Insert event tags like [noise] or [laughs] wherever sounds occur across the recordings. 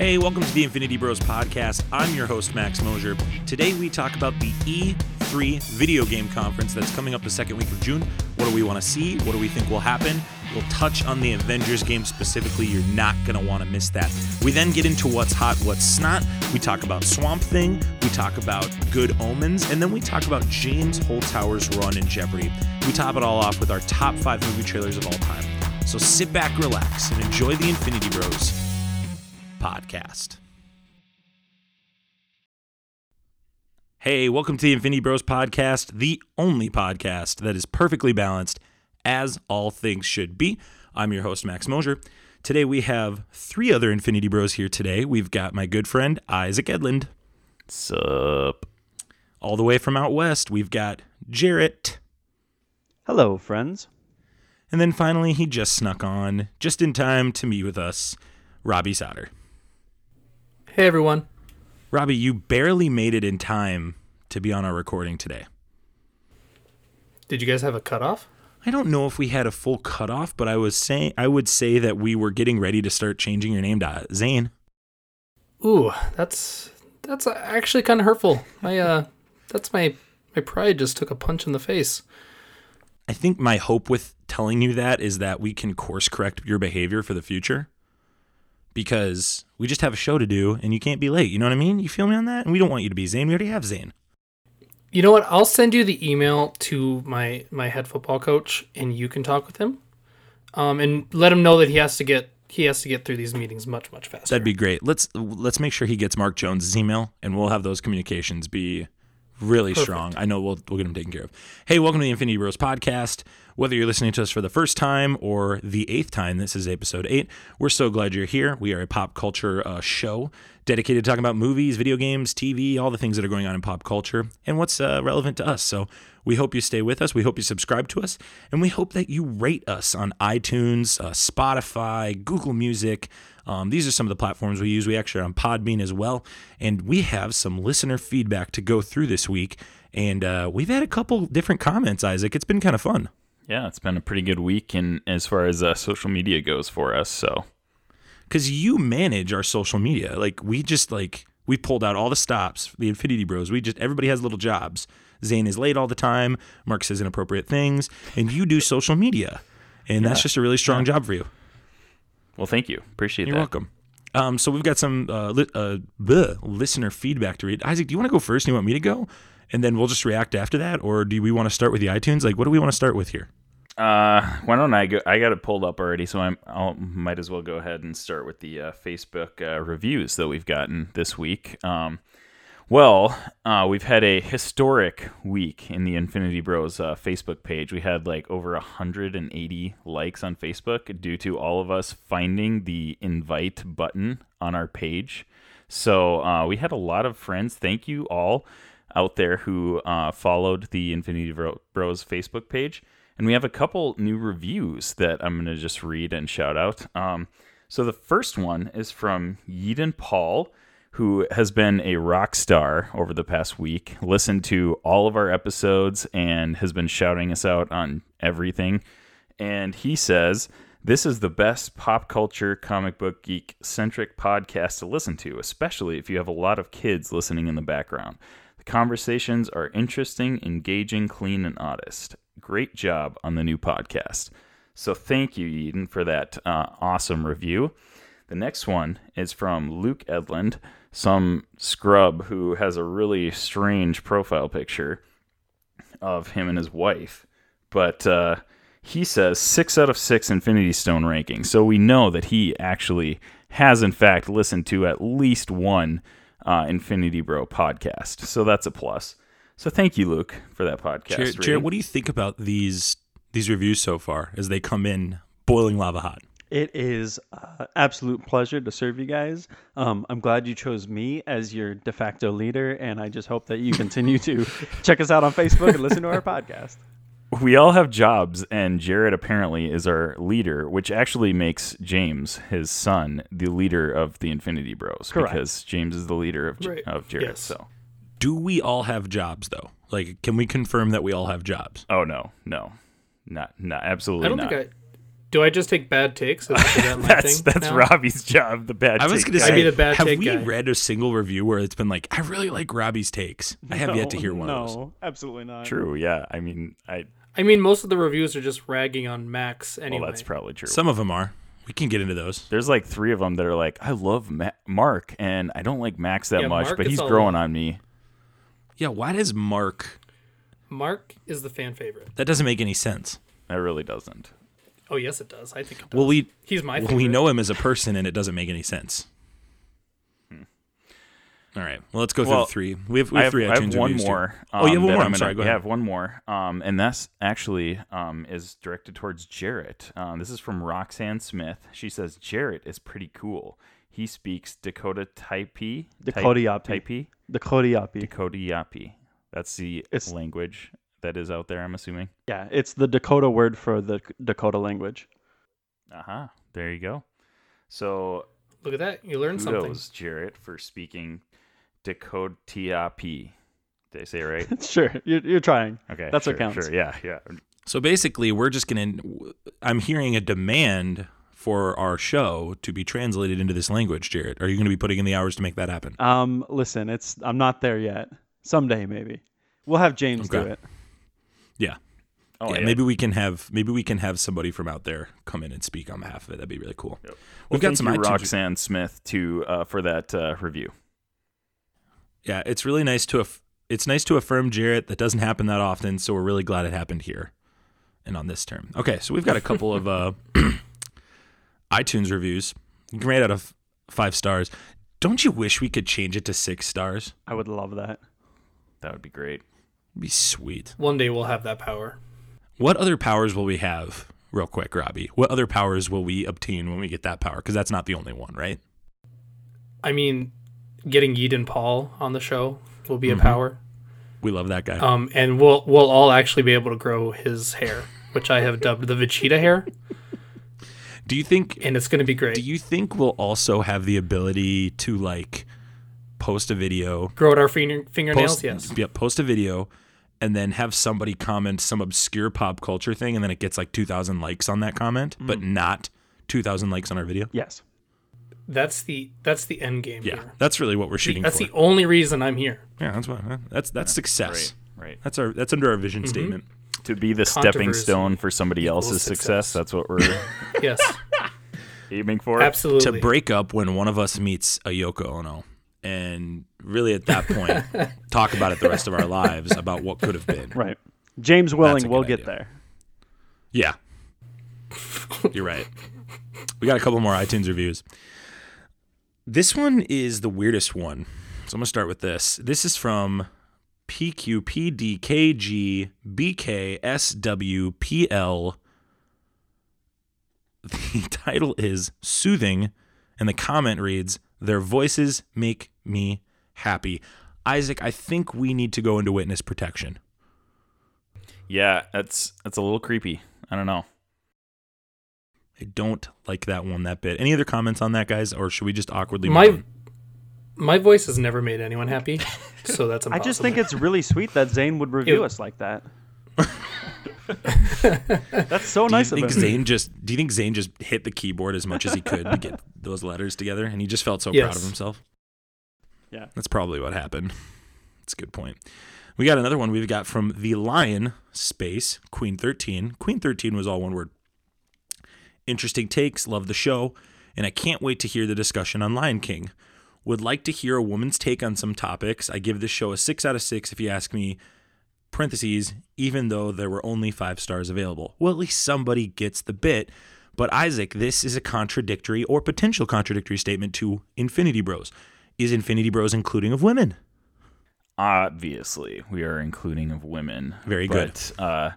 Hey, welcome to the Infinity Bros podcast. I'm your host, Max Mosier. Today we talk about the E3 video game conference that's coming up the second week of June. What do we want to see? What do we think will happen? We'll touch on the Avengers game specifically. You're not going to want to miss that. We then get into what's hot, what's not. We talk about Swamp Thing. We talk about Good Omens. And then we talk about James Holzhauer's run in Jeopardy. We top it all off with our top five movie trailers of all time. So sit back, relax, and enjoy the Infinity Bros podcast. Hey, welcome to the Infinity Bros podcast, the only podcast that is perfectly balanced as all things should be. I'm your host, Max Mosier. Today we have three other Infinity Bros here today. We've got my good friend, Isaac Edlund. Sup? All the way from out west, we've got Jarrett. Hello, friends. And then finally, he just snuck on, just in time to meet with us, Robbie Sauter. Hey everyone. Robbie, you barely made it in time to be on our recording today. Did you guys have a cutoff? I don't know if we had a full cutoff, but I was saying I would say that we were getting ready to start changing your name to Zane. Ooh, that's that's actually kind of hurtful. My uh, that's my my pride just took a punch in the face. I think my hope with telling you that is that we can course correct your behavior for the future. Because we just have a show to do and you can't be late. You know what I mean? You feel me on that? And we don't want you to be Zane. We already have Zane. You know what? I'll send you the email to my my head football coach, and you can talk with him, um, and let him know that he has to get he has to get through these meetings much much faster. That'd be great. Let's let's make sure he gets Mark Jones's email, and we'll have those communications be really Perfect. strong. I know we'll we'll get them taken care of. Hey, welcome to the Infinity Bros podcast. Whether you're listening to us for the first time or the eighth time, this is episode eight. We're so glad you're here. We are a pop culture uh, show dedicated to talking about movies, video games, TV, all the things that are going on in pop culture and what's uh, relevant to us. So we hope you stay with us. We hope you subscribe to us, and we hope that you rate us on iTunes, uh, Spotify, Google Music. Um, these are some of the platforms we use. We actually are on Podbean as well, and we have some listener feedback to go through this week. And uh, we've had a couple different comments, Isaac. It's been kind of fun. Yeah, it's been a pretty good week in as far as uh, social media goes for us. So because you manage our social media. Like we just like we pulled out all the stops, the Infinity Bros. We just everybody has little jobs. Zane is late all the time. Mark says inappropriate things, and you do social media, and that's just a really strong job for you. Well, thank you. Appreciate You're that. welcome. Um, so we've got some uh, li- uh, bleh, listener feedback to read. Isaac, do you want to go first? Do you want me to go, and then we'll just react after that, or do we want to start with the iTunes? Like, what do we want to start with here? Uh, why don't I go? I got it pulled up already, so I I'll might as well go ahead and start with the uh, Facebook uh, reviews that we've gotten this week. Um, well, uh, we've had a historic week in the Infinity Bros uh, Facebook page. We had like over 180 likes on Facebook due to all of us finding the invite button on our page. So uh, we had a lot of friends. Thank you all out there who uh, followed the Infinity Bros Facebook page. And we have a couple new reviews that I'm going to just read and shout out. Um, so the first one is from Yeadon Paul, who has been a rock star over the past week, listened to all of our episodes, and has been shouting us out on everything. And he says, This is the best pop culture, comic book, geek centric podcast to listen to, especially if you have a lot of kids listening in the background. The conversations are interesting, engaging, clean, and honest. Great job on the new podcast. So thank you, Eden, for that uh, awesome review. The next one is from Luke Edlund, some scrub who has a really strange profile picture of him and his wife. But uh, he says six out of six Infinity Stone ranking. So we know that he actually has, in fact, listened to at least one uh, Infinity Bro podcast. So that's a plus. So thank you, Luke, for that podcast. Jared, Jared, what do you think about these these reviews so far as they come in boiling lava hot? It is uh, absolute pleasure to serve you guys. Um, I'm glad you chose me as your de facto leader, and I just hope that you continue to [laughs] check us out on Facebook and listen to our podcast. we all have jobs, and Jared apparently is our leader, which actually makes James, his son, the leader of the Infinity Bros. Correct. Because James is the leader of, J- Right. of Jared. Yes. So, Do we all have jobs though? Like, can we confirm that we all have jobs? oh no, no, not, not absolutely I don't not. think I Do I just take bad takes? Is, is that [laughs] my That's thing that's now? Robbie's job. The bad. I was take going to say, the bad have take we guy. read a single review where it's been like, I really like Robbie's takes? I have yet to hear one no, of those. absolutely not. True. Yeah. I mean, I. I mean, most of the reviews are just ragging on Max anyway. Well, that's probably true. Some of them are. We can get into those. There's like three of them that are like, I love Ma- Mark, and I don't like Max that Yeah, much, Mark but he's growing on me. Yeah, why does Mark? Mark is the fan favorite. That doesn't make any sense. That really doesn't. Oh yes, it does. I think it does. Well, we he's my well, favorite. we know him as a person, and it doesn't make any sense. All right. Well, let's go through Well, the three. We have, we have have, three I have iTunes one reviews, too. more. Oh, you have um, one more. I'm I'm sorry. Go yeah, I ahead. have one more, um, and that's actually um, is directed towards Jarrett. Um, this is from Roxanne Smith. She says Jarrett is pretty cool. He speaks Dakota Typee. Dakota Yapi. Typee. The Kodiapi. Dakota Yapi. That's the It's- language that is out there. I'm assuming. Yeah, it's the Dakota word for the Dakota language. Uh huh. There you go. So Look at that. You learned something. kudos, Jarrett, for speaking Dakota Did I say it right? [laughs] sure, you're, you're trying. Okay. That's what counts. Sure. Yeah. Yeah. So basically, we're just gonna. I'm hearing a demand for our show to be translated into this language. Jared, are you going to be putting in the hours to make that happen? Um, listen, it's I'm not there yet. Someday maybe. We'll have James do it. Yeah. Oh, yeah, maybe we can have maybe we can have somebody from out there come in and speak on behalf of it. That'd be really cool. Well, We've got thank some you, iTunes- Roxanne Smith to uh, for that uh, review. Yeah, it's really nice to aff- it's nice to affirm Jarrett. That doesn't happen that often, so we're really glad it happened here and on this term. Okay, so we've got a couple of uh, [clears throat] iTunes reviews. Great out of five stars. Don't you wish we could change it to six stars? I would love that. That would be great. Be sweet. One day we'll have that power. What other powers will we have, real quick, Robbie? What other powers will we obtain when we get that power? Because that's not the only one, right? I mean, getting Eden Paul on the show will be Mm-hmm. a power. We love that guy. Um, and we'll we'll all actually be able to grow his hair, which I have dubbed the Vegeta hair, do you think? and it's going to be great. Do you think we'll also have the ability to like post a video grow out our finger, fingernails? post, yes. Yeah, post a video and then have somebody comment some obscure pop culture thing and then it gets like 2000 likes on that comment, Mm. but not 2000 likes on our video. Yes. That's the that's the end game Yeah. here. That's really what we're shooting for. That's for. the only reason I'm here. yeah, that's what that's that's success. Right. Right. That's our that's under our Mm-hmm. vision statement. To be the stepping stone for somebody else's success. success. That's what we're [laughs] Yes, [laughs] aiming for. absolutely. To break up when one of us meets a Yoko Ono and really at that point [laughs] talk about it the rest of our lives about what could have been. Right. James Willing will get there. Yeah. You're right. We got a couple more iTunes reviews. This one is the weirdest one. So I'm going to start with this. This is from PQPDKGBKSWPL. The title is Soothing, and the comment reads, Their voices make me happy. Isaac, I think we need to go into witness protection. yeah, that's that's a little creepy. I don't know. I don't like that one that bit. Any other comments on that, guys, or should we just awkwardly? My move on? my voice has never made anyone happy, so that's [laughs] I just think it's really sweet that Zane would review Ew. us like that. [laughs] [laughs] That's so Do you nice of think him. Zane just? Do you think Zane just hit the keyboard as much as he could to get [laughs] those letters together, and he just felt so proud of himself? Yeah. That's probably what happened. That's a good point. We got another one. We've got from the Lion Space Queen Thirteen. Queen Thirteen was all one word. Interesting takes. Love the show, and I can't wait to hear the discussion on Lion King. Would like to hear a woman's take on some topics. I give this show a six out of six. If you ask me, parentheses, even though there were only five stars available. Well, at least somebody gets the bit. But Isaac, this is a contradictory or potential contradictory statement to Infinity Bros. Is Infinity Bros including of women? Obviously, we are including of women. Very good. Uh,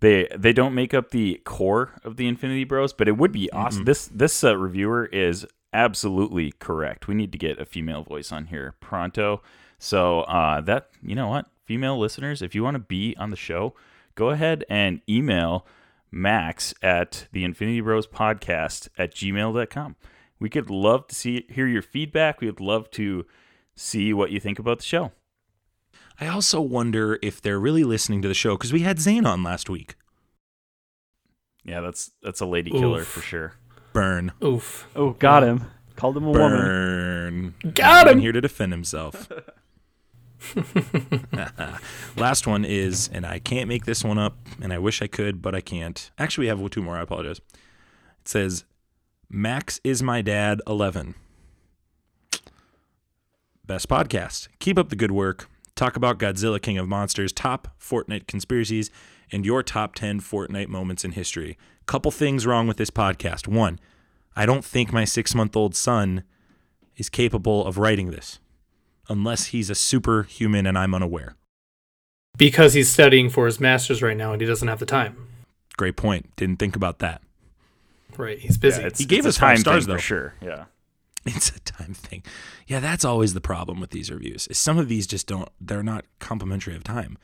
they they don't make up the core of the Infinity Bros, but it would be awesome. This this uh, reviewer is absolutely correct. We need to get a female voice on here pronto. So uh, that you know what, female listeners, if you want to be on the show, go ahead and email Max at the Infinity Bros podcast at gmail.com. We could love to see hear your feedback. We would love to see what you think about the show. I also wonder if they're really listening to the show because we had Zane on last week. Yeah, that's that's a lady killer Oof. for sure. Burn. Oof. Oh, got him. Called him a woman. Burn. Got I'm him. here to defend himself. [laughs] [laughs] Last one is, and I can't make this one up, and I wish I could, but I can't. Actually, we have two more. I apologize. It says, Max is my dad, 11. Best podcast. Keep up the good work. Talk about Godzilla King of Monsters, top Fortnite conspiracies, and your top 10 Fortnite moments in history. Couple things wrong with this podcast. One, I don't think my six month old son is capable of writing this unless he's a superhuman and I'm unaware. Because he's studying for his master's right now and he doesn't have the time. Great point. Didn't think about that. Right. He's busy. Yeah, He gave it's a us five time stars, though. for sure. Yeah. [laughs] It's a time thing. Yeah, that's always the problem with these reviews. Is some of these just don't they're not complimentary of time.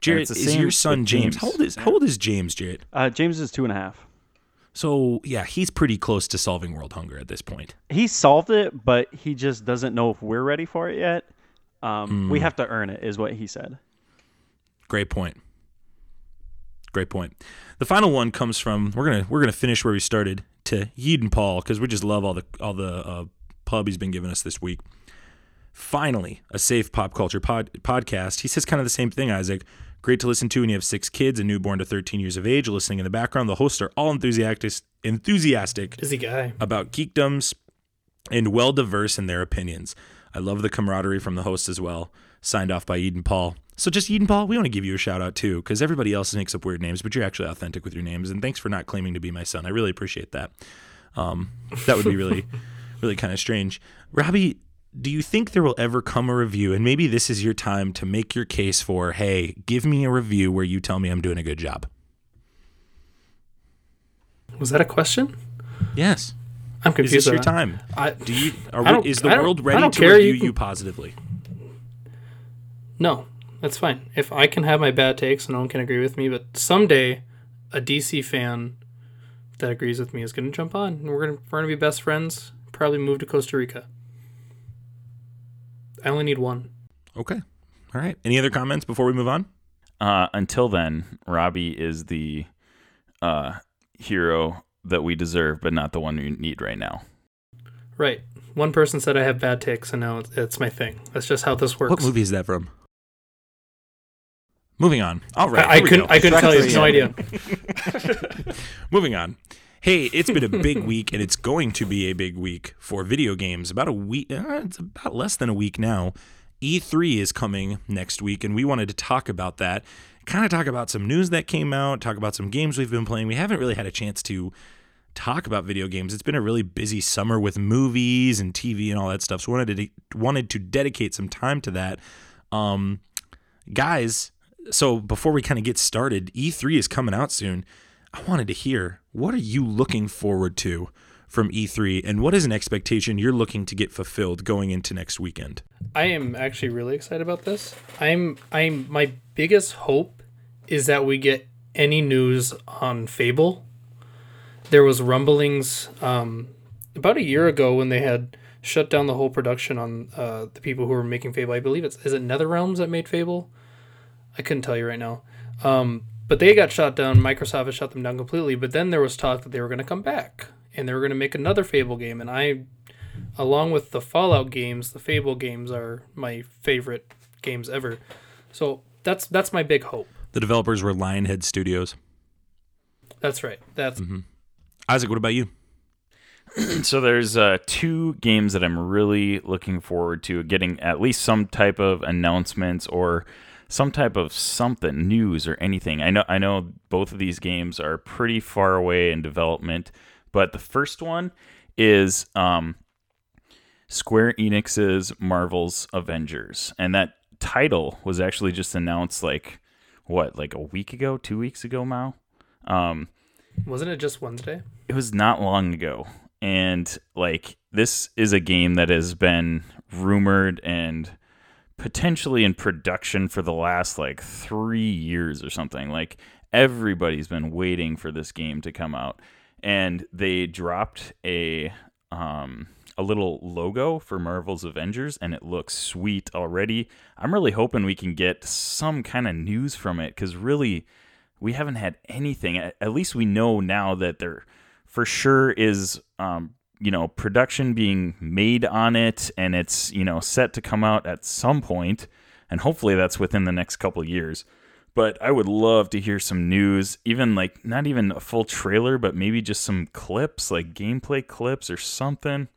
Jared, it's is same your son James? James. How old is how old is James, Jared? Uh, James is two and a half. So yeah, he's pretty close to solving world hunger at this point. He solved it, but he just doesn't know if we're ready for it yet. Um, We have to earn it, is what he said. Great point. Great point. The final one comes from we're gonna we're gonna finish where we started to Yeadon Paul because we just love all the all the uh, pub he's been giving us this week. Finally, a safe pop culture pod, podcast. He says kind of the same thing, Isaac. Great to listen to when you have six kids, a newborn to 13 years of age, listening in the background. The hosts are all enthusiastic, enthusiastic busy guy. about geekdoms and well diverse in their opinions. I love the camaraderie from the hosts as well. Signed off by Eden Paul. So just Eden Paul, we want to give you a shout out too, because everybody else makes up weird names, but you're actually authentic with your names. And thanks for not claiming to be my son. I really appreciate that. Um, that would be really, [laughs] really kind of strange. Robbie, do you think there will ever come a review? And maybe this is your time to make your case for, hey, give me a review where you tell me I'm doing a good job. Was that a question? Yes. I'm confused. Is this your time? I, Do you? Are, is the world ready to review You you, positively? no, that's fine. If I can have my bad takes and no one can agree with me, but someday a DC fan that agrees with me is going to jump on, and we're going to we're going to be best friends. Probably move to Costa Rica. I only need one. Okay. All right. Any other comments before we move on? Uh, until then, Robbie is the uh, hero that we deserve, but not the one we need right now. Right. One person said I have bad takes, and now it's, it's my thing. That's just how this works. What movie is that from? Moving on. All right. I, I couldn't. go. I couldn't tell you. No idea. [laughs] Moving on. Hey, it's been a big [laughs] week, and it's going to be a big week for video games. About a week. Uh, it's about less than a week now. E3 is coming next week, and we wanted to talk about that. Kind of talk about some news that came out. Talk about some games we've been playing. We haven't really had a chance to talk about video games. It's been a really busy summer with movies and TV and all that stuff. So wanted to wanted to dedicate some time to that. Um, guys, so before we kind of get started, E3 is coming out soon. I wanted to hear what are you looking forward to from E3 and what is an expectation you're looking to get fulfilled going into next weekend? I am actually really excited about this. I'm I'm my biggest hope is that we get any news on Fable. There was rumblings um, about a year ago when they had shut down the whole production on uh, the people who were making Fable. I believe it's is it NetherRealms that made Fable. I couldn't tell you right now. Um, but they got shot down. Microsoft has shut them down completely. But then there was talk that they were going to come back and they were going to make another Fable game. And I along with the Fallout games, the Fable games are my favorite games ever. So that's that's my big hope. The developers were Lionhead Studios. That's right. That's mm-hmm. Isaac, what about you? [clears throat] so there's uh, two games that I'm really looking forward to getting at least some type of announcements or some type of something news or anything. I know I know both of these games are pretty far away in development, but the first one is um, Square Enix's Marvel's Avengers, and that title was actually just announced like what like a week ago, two weeks ago, Mao. Um, wasn't it just Wednesday? it was not long ago and like this is a game that has been rumored and potentially in production for the last like 3 years or something like everybody's been waiting for this game to come out and they dropped a um a little logo for Marvel's Avengers and it looks sweet already. I'm really hoping we can get some kind of news from it cuz really we haven't had anything. At least we know now that there for sure is um, you know production being made on it and it's you know set to come out at some point and hopefully that's within the next couple years. But i would love to hear some news even like not even a full trailer but maybe just some clips like gameplay clips or something.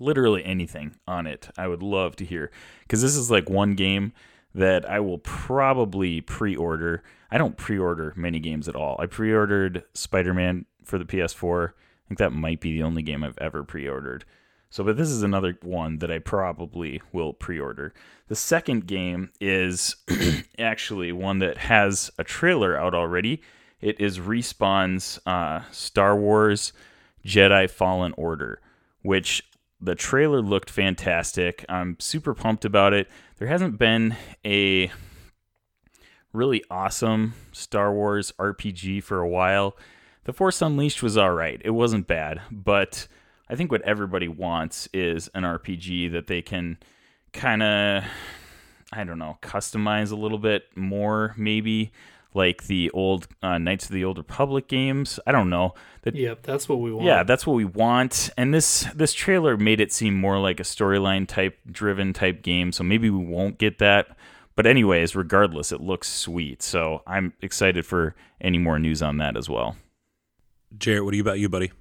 Literally anything on it i would love to hear. Because this is like one game that i will probably pre-order. I don't pre-order many games at all. I pre-ordered spider-man for the ps4 I think that might be the only game I've ever pre ordered. So, but this is another one that I probably will pre order. The second game is [clears throat] actually one that has a trailer out already. It is Respawn's uh, Star Wars Jedi Fallen Order, which the trailer looked fantastic. I'm super pumped about it. There hasn't been a really awesome Star Wars RPG for a while. The Force Unleashed was all right. It wasn't bad, but I think what everybody wants is an RPG that they can kind of I don't know, customize a little bit more maybe like the old uh, Knights of the Old Republic games. I don't know. That, yep, that's what we want. Yeah, that's what we want. And this this trailer made it seem more like a storyline type driven type game, so maybe we won't get that. But anyways, regardless, it looks sweet. So I'm excited for any more news on that as well. Jarrett, what about you, buddy?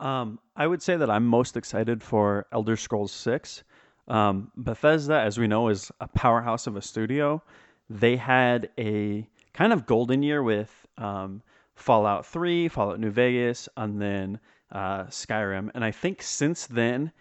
Um, I would say that I'm most excited for Elder Scrolls 6. Um, Bethesda, as we know, is a powerhouse of a studio. They had a kind of golden year with um, Fallout 3, Fallout New Vegas, and then uh, Skyrim. And I think since then,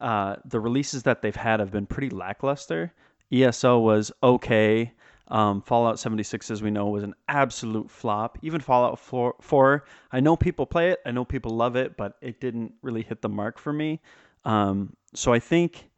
uh, the releases that they've had have been pretty lackluster. ESO was okay. Um, Fallout 76, as we know, was an absolute flop. Even Fallout 4, 4, I know people play it, I know people love it, but it didn't really hit the mark for me. Um, so I think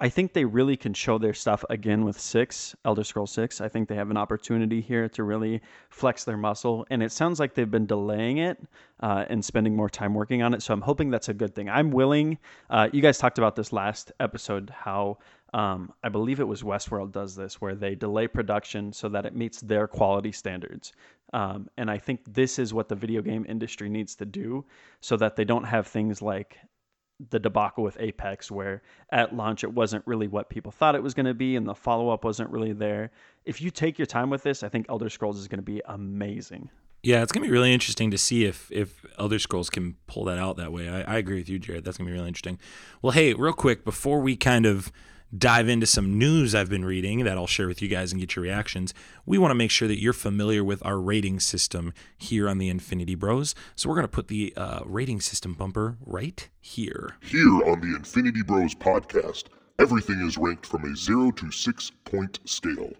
I think they really can show their stuff again with six, Elder Scrolls six. I think they have an opportunity here to really flex their muscle, and it sounds like they've been delaying it uh, and spending more time working on it. So I'm hoping that's a good thing. I'm willing. Uh, you guys talked about this last episode how um, I believe it was Westworld does this, where they delay production so that it meets their quality standards. Um, and I think this is what the video game industry needs to do so that they don't have things like the debacle with Apex, where at launch it wasn't really what people thought it was going to be, and the follow up wasn't really there. If you take your time with this, I think Elder Scrolls is going to be amazing. Yeah, it's gonna be really interesting to see if if Elder Scrolls can pull that out that way. I, I agree with you, Jared. That's gonna be really interesting. Well, hey, real quick before we kind of dive into some news I've been reading that I'll share with you guys and get your reactions, we want to make sure that you're familiar with our rating system here on the Infinity Bros. So we're going to put the uh, rating system bumper right here. Here on the Infinity Bros podcast, everything is ranked from a 0 to 6 point scale.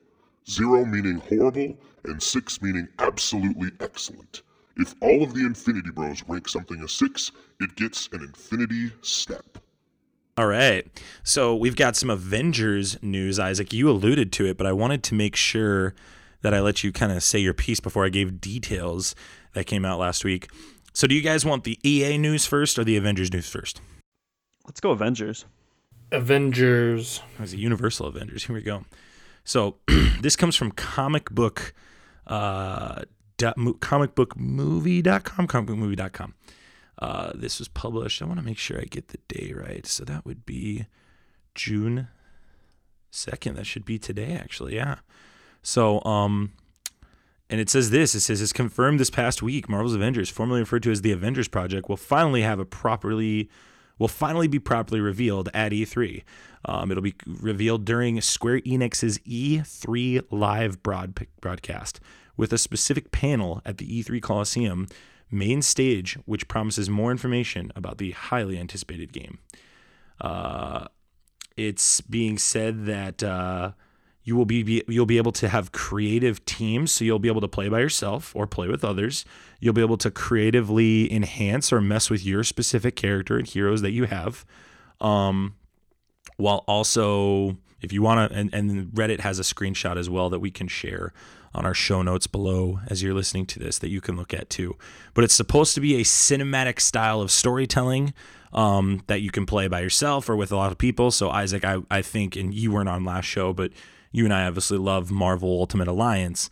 0 meaning horrible, and 6 meaning absolutely excellent. If all of the Infinity Bros rank something a 6, it gets an Infinity Step. All right. So we've got some Avengers news, Isaac. You alluded to it, but I wanted to make sure that I let you kind of say your piece before I gave details that came out last week. So do you guys want the EA news first or the Avengers news first? Let's go Avengers. Avengers. It was a Universal Avengers. Here we go. So [clears throat] this comes from comic book uh, dot, comicbookmovie.com, comicbookmovie.com. Uh, this was published. I want to make sure I get the day right. So that would be June 2nd. That should be today, actually. Yeah. So, um, and it says this it says it's confirmed this past week marvel's avengers formerly referred to as the avengers project will finally have a properly will finally be properly revealed at e3 um, it'll be revealed during square enix's e3 live broad, broadcast with a specific panel at the e3 coliseum main stage, which promises more information about the highly anticipated game. Uh, it's being said that uh, you will be, be, you'll be able to have creative teams, so you'll be able to play by yourself or play with others. You'll be able to creatively enhance or mess with your specific character and heroes that you have, um, while also if you want to and, and reddit has a screenshot as well that we can share on our show notes below as you're listening to this that you can look at too. But it's supposed to be a cinematic style of storytelling um, that you can play by yourself or with a lot of people. So, Isaac, I, I think, and you weren't on last show, but you and I obviously love Marvel Ultimate Alliance.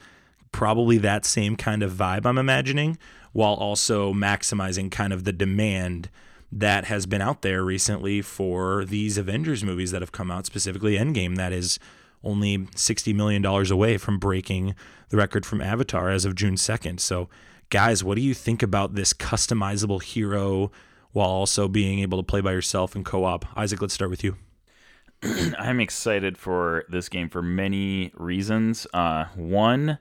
probably that same kind of vibe, I'm imagining, while also maximizing kind of the demand that has been out there recently for these Avengers movies that have come out, specifically Endgame, that is only $60 million away from breaking the record from Avatar as of June 2nd. So, guys, what do you think about this customizable hero while also being able to play by yourself and co op? Isaac, let's start with you. [clears throat] I'm excited for this game for many reasons. Uh, one,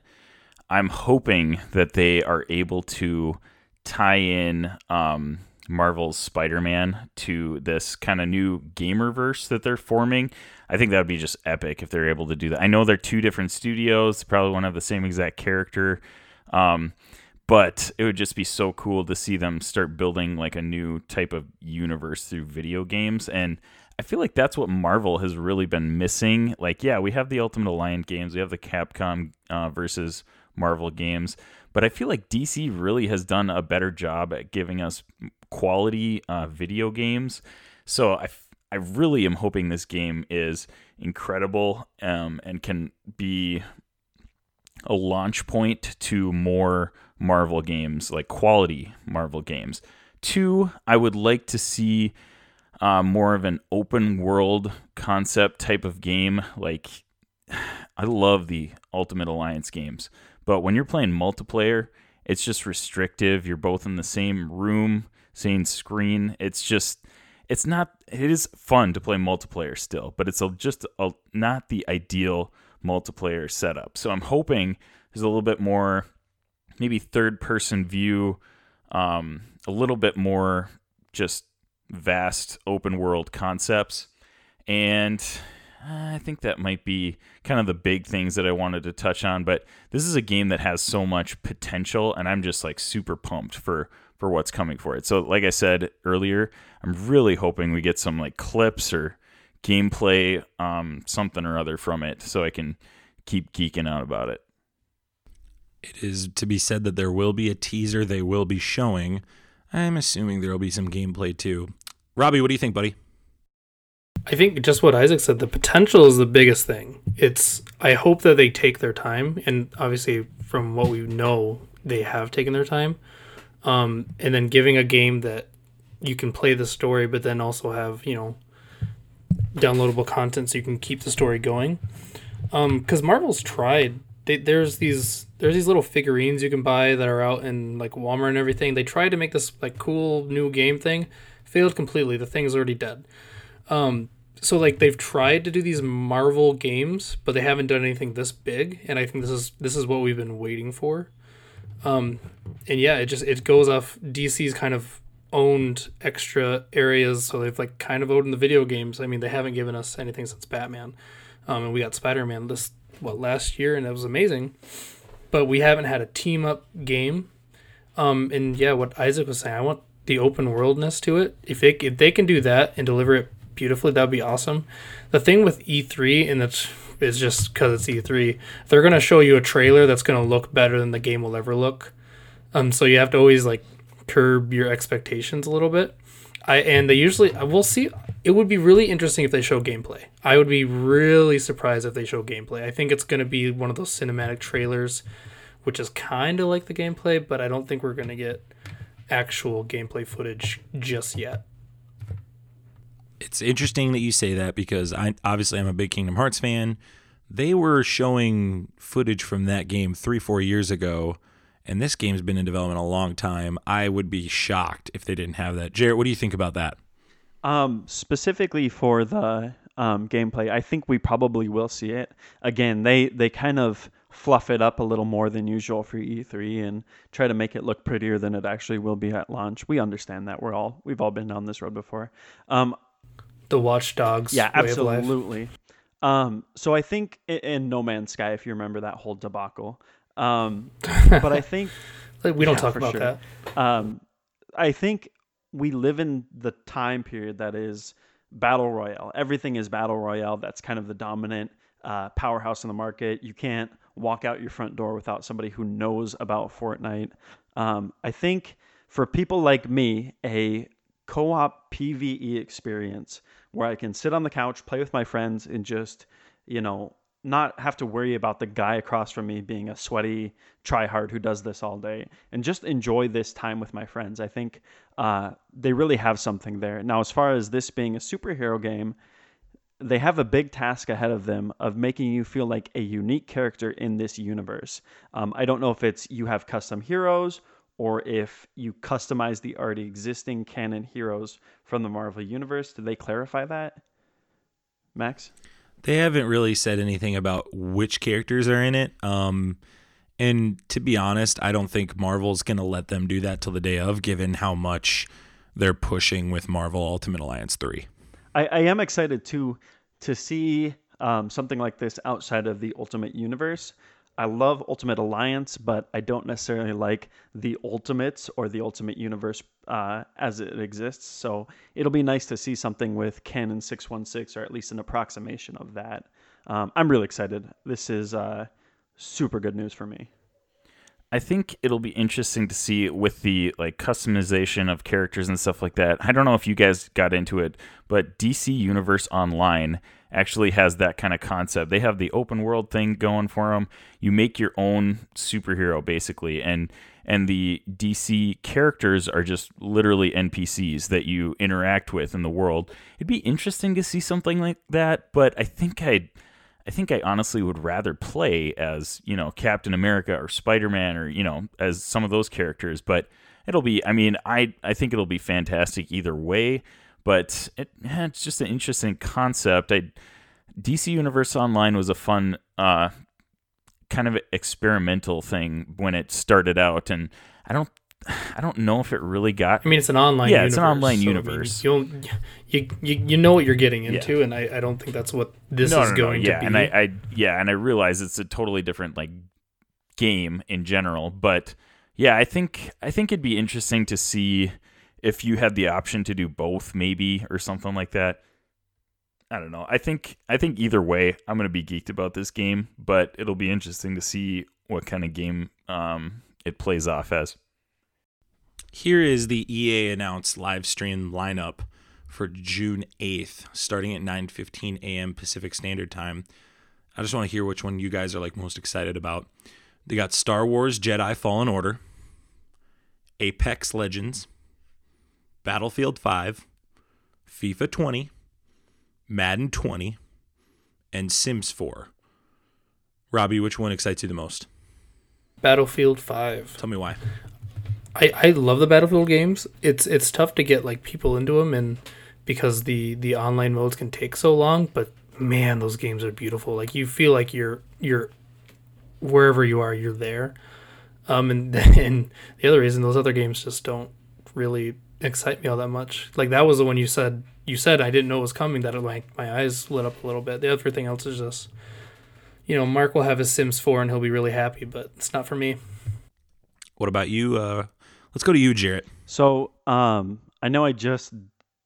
I'm hoping that they are able to tie in um, Marvel's Spider-Man to this kind of new gamerverse that they're forming. I think that would be just epic if they're able to do that. I know they're two different studios, probably won't have the same exact character, um, but it would just be so cool to see them start building like a new type of universe through video games. And I feel like that's what Marvel has really been missing. Like, yeah, we have the Ultimate Alliance games, we have the Capcom uh, versus Marvel games, but I feel like DC really has done a better job at giving us quality uh, video games. So I, I really am hoping this game is incredible um, and can be a launch point to more Marvel games, like quality Marvel games. Two, I would like to see uh, more of an open world concept type of game. Like, [sighs] I love the Ultimate Alliance games, but when you're playing multiplayer, it's just restrictive. You're both in the same room, same screen. It's just, it's not. It is fun to play multiplayer still, but it's a, just a, not the ideal multiplayer setup. So I'm hoping there's a little bit more, maybe third person view, um, a little bit more just vast open world concepts. And I think that might be kind of the big things that I wanted to touch on. But this is a game that has so much potential, and I'm just like super pumped for for what's coming for it. So, like I said earlier, I'm really hoping we get some like clips or gameplay, um, something or other from it, so I can keep geeking out about it. It is to be said that there will be a teaser they will be showing. I'm assuming there will be some gameplay too. Robbie, what do you think, buddy? I think just what Isaac said, the potential is the biggest thing. It's I hope that they take their time, and obviously from what we know, they have taken their time. Um, and then giving a game that you can play the story, but then also have you know downloadable content so you can keep the story going. Because um, Marvel's tried. They, there's these there's these little figurines you can buy that are out in like Walmart and everything. They tried to make this like cool new game thing, failed completely. The thing's already dead. Um, so like they've tried to do these Marvel games, but they haven't done anything this big, and I think this is this is what we've been waiting for. Um, and yeah, it just it goes off DC's kind of owned extra areas, so they've like kind of owned the video games. I mean, they haven't given us anything since Batman, um, and we got Spider Man this what last year, and it was amazing. But we haven't had a team up game. Um, and yeah, what Isaac was saying, I want the open worldness to it. If it if they can do that and deliver it beautifully, that'd be awesome. The thing with E3, and that's is just because it's E3, they're gonna show you a trailer that's gonna look better than the game will ever look. Um, so you have to always like curb your expectations a little bit. I and they usually we'll see. It would be really interesting if they show gameplay. I would be really surprised if they show gameplay. I think it's gonna be one of those cinematic trailers, which is kind of like the gameplay, but I don't think we're gonna get actual gameplay footage just yet it's interesting that you say that because I obviously I'm a big Kingdom Hearts fan. They were showing footage from that game three, four years ago, and this game's been in development a long time. I would be shocked if they didn't have that. Jared, what do you think about that? Um, specifically for the um, gameplay, I think we probably will see it. Again, they they kind of fluff it up a little more than usual for E3 and try to make it look prettier than it actually will be at launch. We understand that. We're all we've all been down this road before. Um, the Watch Dogs. Yeah, absolutely. Um, so I think in No Man's Sky, if you remember that whole debacle, um, [laughs] but I think we don't yeah, talk about sure. that. Um, I think we live in the time period that is battle royale. Everything is battle royale. That's kind of the dominant uh, powerhouse in the market. You can't walk out your front door without somebody who knows about Fortnite. Um, I think for people like me, a co-op PvE experience where I can sit on the couch, play with my friends, and just you know not have to worry about the guy across from me being a sweaty tryhard who does this all day and just enjoy this time with my friends. I think uh, they really have something there. Now, as far as this being a superhero game, they have a big task ahead of them of making you feel like a unique character in this universe. Um, I don't know if it's you have custom heroes or if you customize the already existing canon heroes from the Marvel Universe. Did they clarify that? Max? They haven't really said anything about which characters are in it. Um, and to be honest, I don't think Marvel's going to let them do that till the day of, given how much they're pushing with Marvel Ultimate Alliance 3. I, I am excited to to see um, something like this outside of the Ultimate Universe. I love Ultimate Alliance, but I don't necessarily like the Ultimates or the Ultimate Universe uh, as it exists. So it'll be nice to see something with Canon 616 or at least an approximation of that. Um, I'm really excited. This is uh, super good news for me. I think it'll be interesting to see with the like customization of characters and stuff like that. I don't know if you guys got into it, but DC Universe Online actually has that kind of concept. They have the open world thing going for them. You make your own superhero basically and and the DC characters are just literally NPCs that you interact with in the world. It'd be interesting to see something like that, but I think I'd I think I honestly would rather play as, you know, Captain America or Spider-Man or, you know, as some of those characters, but it'll be I mean, I I think it'll be fantastic either way, but it, it's just an interesting concept. I DC Universe Online was a fun uh kind of experimental thing when it started out and I don't I don't know if it really got. I mean, it's an online. Yeah, universe, it's an online so, I mean, universe. you, you you know what you're getting into, and I, I don't think that's what this no, is no, no, going yeah, to be. and I, I yeah, and I realize it's a totally different like game in general, but yeah, I think I think it'd be interesting to see if you had the option to do both, maybe or something like that. I don't know. I think I think either way, I'm gonna be geeked about this game, but it'll be interesting to see what kind of game um, it plays off as. Here is the EA announced live stream lineup for June 8th, starting at 9:15 a.m. Pacific Standard Time. I just want to hear which one you guys are like most excited about. They got Star Wars Jedi Fallen Order, Apex Legends, Battlefield 5, FIFA 20, Madden 20, and Sims 4. Robbie, which one excites you the most? Battlefield Five. Tell me why. I, I love the Battlefield games. It's it's tough to get like people into them, and because the the online modes can take so long. But man, those games are beautiful. Like you feel like you're you're wherever you are, you're there. Um, and [laughs] and the other reason those other games just don't really excite me all that much. Like that was the one you said you said I didn't know it was coming. That like my eyes lit up a little bit. The other thing else is just, you know, Mark will have his Sims four and he'll be really happy, but it's not for me. What about you? Uh, let's go to you, Jarrett. So um, I know I just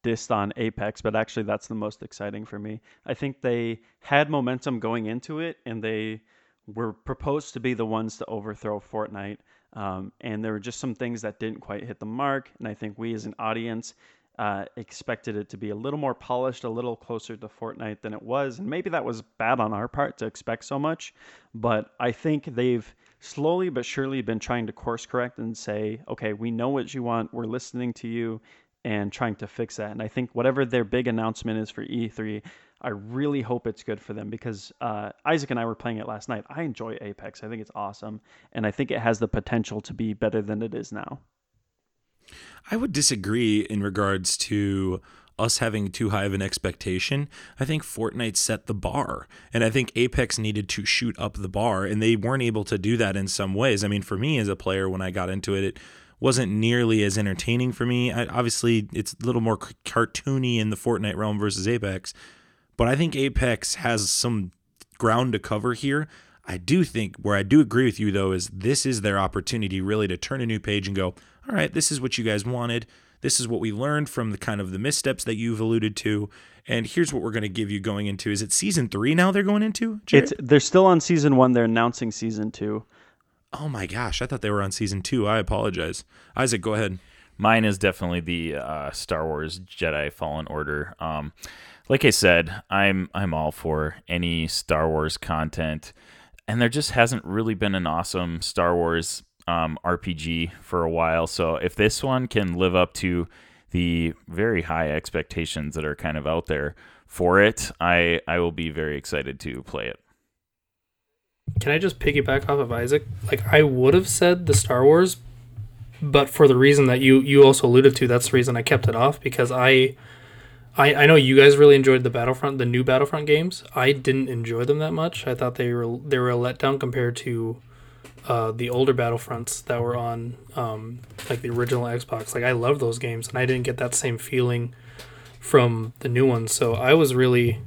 dissed on Apex, but actually that's the most exciting for me. I think they had momentum going into it, and they were proposed to be the ones to overthrow Fortnite. Um, and there were just some things that didn't quite hit the mark. And I think we as an audience uh, expected it to be a little more polished, a little closer to Fortnite than it was. And maybe that was bad on our part to expect so much. But I think they've slowly but surely been trying to course correct and say, okay, we know what you want, we're listening to you, and trying to fix that. And I think whatever their big announcement is for E3, I really hope it's good for them because uh, Isaac and I were playing it last night. I enjoy Apex. I think it's awesome, and I think it has the potential to be better than it is now. I would disagree in regards to us having too high of an expectation. I think Fortnite set the bar, and I think Apex needed to shoot up the bar, and they weren't able to do that in some ways. I mean, for me as a player, when I got into it, it wasn't nearly as entertaining for me. I, obviously, it's a little more cartoony in the Fortnite realm versus Apex, but I think Apex has some ground to cover here. I do think where I do agree with you though is this is their opportunity really to turn a new page and go, all right, this is what you guys wanted. This is what we learned from the kind of the missteps that you've alluded to, and here's what we're going to give you going into. Is it season three now? They're going into. Jared? It's they're still on season one. They're announcing season two. oh my gosh, I thought they were on season two. I apologize. Isaac, go ahead. Mine is definitely the uh, Star Wars Jedi Fallen Order. Um, like I said, I'm I'm all for any Star Wars content, and there just hasn't really been an awesome Star Wars um, RPG for a while. So if this one can live up to the very high expectations that are kind of out there for it, I I will be very excited to play it. Can I just piggyback off of Isaac? Like I would have said the Star Wars, but for the reason that you you also alluded to, that's the reason I kept it off because I I, I know you guys really enjoyed the Battlefront, the new Battlefront games. I didn't enjoy them that much. I thought they were they were a letdown compared to uh, the older Battlefronts that were on um, like the original Xbox. Like I love those games, and I didn't get that same feeling from the new ones. So I was really,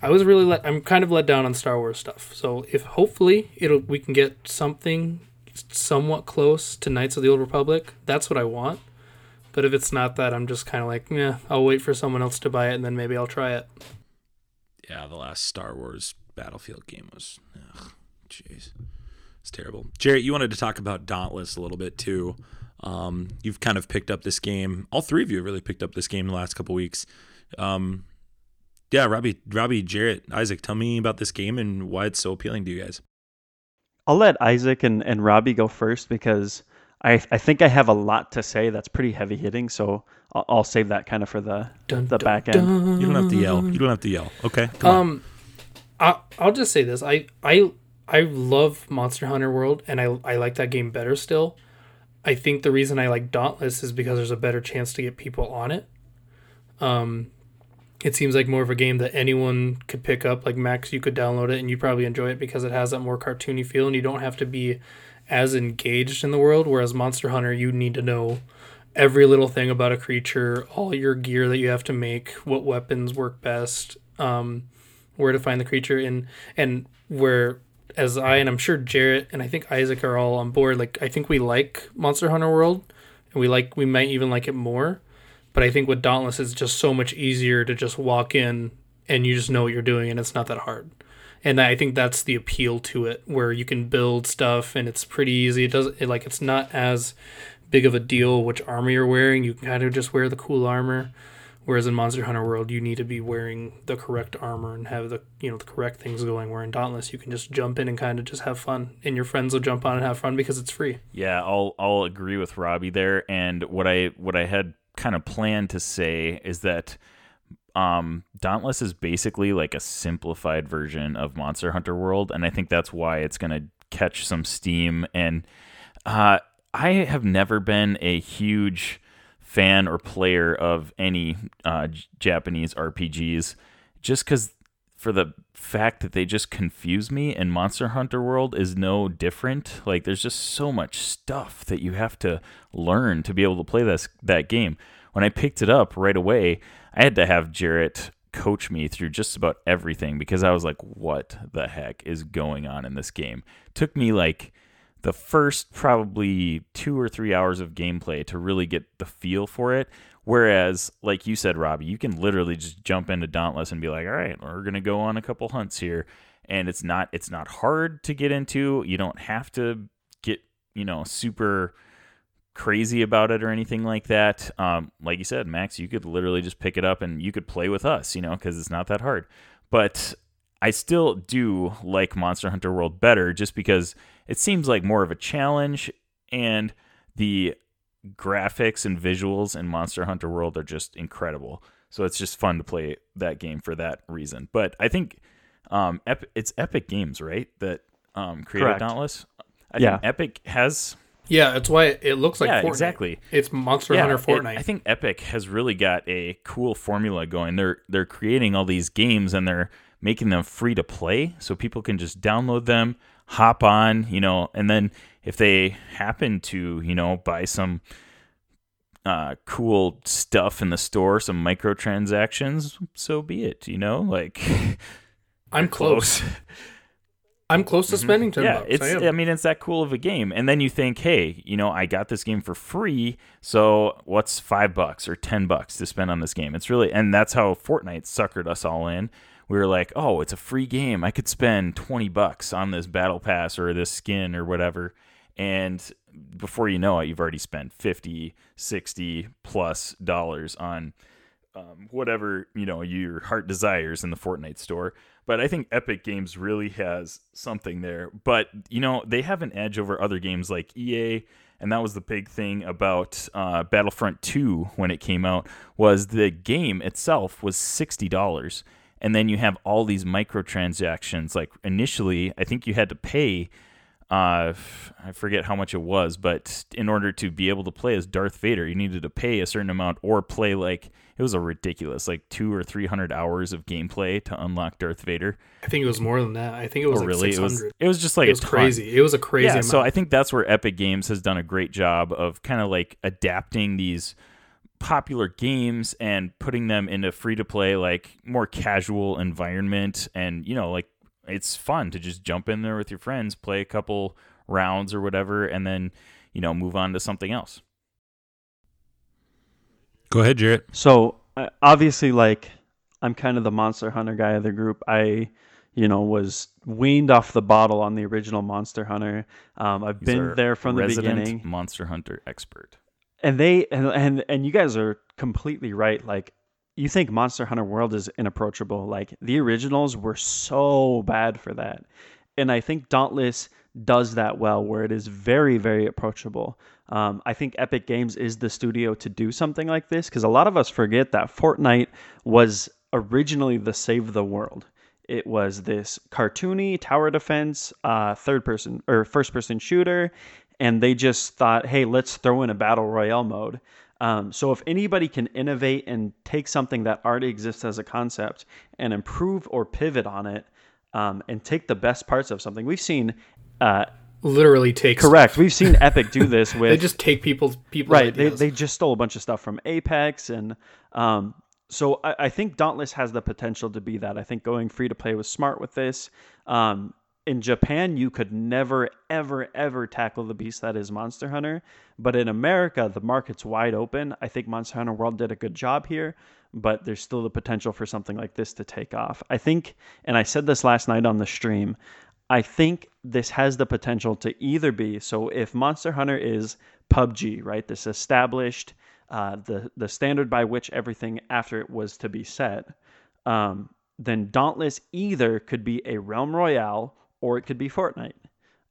I was really let. I'm kind of let down on Star Wars stuff. So if hopefully it'll we can get something somewhat close to Knights of the Old Republic, that's what I want. But if it's not that, I'm just kind of like, yeah, I'll wait for someone else to buy it and then maybe I'll try it. Yeah, the last Star Wars Battlefield game was, jeez, terrible. Jarrett, you wanted to talk about Dauntless a little bit too. Um, you've kind of picked up this game. All three of you have really picked up this game in the last couple weeks. Um, yeah, Robbie, Robbie, Jarrett, Isaac, tell me about this game and why it's so appealing to you guys. I'll let Isaac and, and Robbie go first because I I think I have a lot to say that's pretty heavy hitting, so I'll, I'll save that kind of for the Dun, the dun, back end. dun. You don't have to yell. You don't have to yell. Okay. Come on. Um, I I'll just say this. I I I love Monster Hunter World, and I I like that game better still. I think the reason I like Dauntless is because there's a better chance to get people on it. Um, it seems like more of a game that anyone could pick up. Like Max, you could download it and you probably enjoy it because it has that more cartoony feel, and you don't have to be as engaged in the world. Whereas Monster Hunter, you need to know every little thing about a creature, all your gear that you have to make, what weapons work best, um, where to find the creature, and and where as I and I'm sure Jarrett and I think Isaac are all on board. Like I think we like Monster Hunter World, and we like we might even like it more. But I think with Dauntless, it's just so much easier to just walk in and you just know what you're doing, and it's not that hard. And I think that's the appeal to it, where you can build stuff and it's pretty easy. It does it, like it's not as big of a deal which armor you're wearing. You can kind of just wear the cool armor. Whereas in Monster Hunter World, you need to be wearing the correct armor and have the you know the correct things going. Where in Dauntless, you can just jump in and kind of just have fun, and your friends will jump on and have fun because it's free. Yeah, I'll I'll agree with Robbie there. And what I what I had kind of planned to say is that um, Dauntless is basically like a simplified version of Monster Hunter World, and I think that's why it's gonna catch some steam. And uh, I have never been a huge fan or player of any uh, Japanese RPGs, just because for the fact that they just confuse me and Monster Hunter World is no different. Like there's just so much stuff that you have to learn to be able to play this that game. When I picked it up right away, I had to have Jarrett coach me through just about everything because I was like, what the heck is going on in this game? took me like the first probably two or three hours of gameplay to really get the feel for it. Whereas, like you said, Robbie, you can literally just jump into Dauntless and be like, all right, we're gonna go on a couple hunts here. And it's not it's not hard to get into. You don't have to get, you know, super crazy about it or anything like that. Um, like you said, Max, you could literally just pick it up and you could play with us, you know, because it's not that hard. But I still do like Monster Hunter World better just because it seems like more of a challenge and the graphics and visuals in Monster Hunter World are just incredible. So it's just fun to play that game for that reason. But I think um, Ep- it's Epic Games, right? That um, created Correct. Dauntless. I Yeah. think Epic has Yeah, that's why it looks like yeah, Fortnite. exactly. It's Monster Yeah, Hunter it- Fortnite. I think Epic has really got a cool formula going. They're they're creating all these games and they're making them free to play, so people can just download them, hop on, you know, and then if they happen to, you know, buy some uh, cool stuff in the store, some microtransactions, so be it. You know, like [laughs] I'm close. [laughs] I'm close to spending ten yeah, bucks. it's. I. I mean, it's that cool of a game. And then you think, hey, you know, I got this game for free, so what's five bucks or ten bucks to spend on this game? It's really, and that's how Fortnite suckered us all in. We were like, oh, it's a free game. I could spend twenty bucks on this battle pass or this skin or whatever. And before you know it, you've already spent 50, 60 plus dollars on um, whatever you know your heart desires in the Fortnite store. But I think Epic Games really has something there. But you know they have an edge over other games like EA, and that was the big thing about uh, Battlefront 2 when it came out was the game itself was sixty dollars, and then you have all these microtransactions. Like initially, I think you had to pay uh, I forget how much it was, but in order to be able to play as Darth Vader, you needed to pay a certain amount or play like it was a ridiculous like two or three hundred hours of gameplay to unlock Darth Vader. I think it was more than that. I think it was Oh, like really? It was, it was just like it was a crazy. It was a crazy Yeah, amount. so I think that's where Epic Games has done a great job of kind of like adapting these popular games and putting them into free to play like more casual environment and you know like it's fun to just jump in there with your friends play a couple rounds or whatever and then you know move on to something else Go ahead, Jarrett. So uh, obviously, like I'm kind of the Monster Hunter guy of the group. I, you know, was weaned off the bottle on the original Monster Hunter. Um, I've He's been there from the beginning, monster hunter expert and they and, and and you guys are completely right. Like you think Monster Hunter World is inapproachable. Like the originals were so bad for that, and I think Dauntless does that well, where it is very very approachable. Um, I think Epic Games is the studio to do something like this because a lot of us forget that Fortnite was originally the save the world. It was this cartoony tower defense, uh, third person or first person shooter, and they just thought, hey, let's throw in a battle royale mode. Um, so if anybody can innovate and take something that already exists as a concept and improve or pivot on it, um, and take the best parts of something, we've seen. Uh, literally take correct. We've seen Epic do this [laughs] with They just take people's people right they, they just stole a bunch of stuff from apex and um, so I, I think dauntless has the potential to be that i think going free to play was smart with this um, in japan you could never ever ever tackle the beast that is monster hunter. But in america the market's wide open. I think monster hunter world did a good job here but there's still the potential for something like this to take off. I think and i said this last night on the stream I think this has the potential to either be so if Monster Hunter is PUBG, right, this established uh, the the standard by which everything after it was to be set, um, then Dauntless either could be a Realm Royale or it could be Fortnite,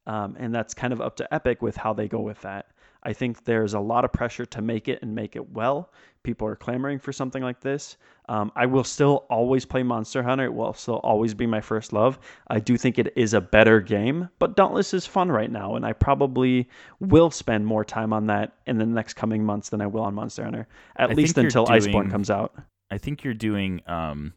um, and that's kind of up to Epic with how they go with that. I think there's a lot of pressure to make it and make it well. People are clamoring for something like this. Um, I will still always play Monster Hunter. It will still always be my first love. I do think it is a better game, but Dauntless is fun right now, and I probably will spend more time on that in the next coming months than I will on Monster Hunter, at I least until Iceborne comes out. i think you're doing um,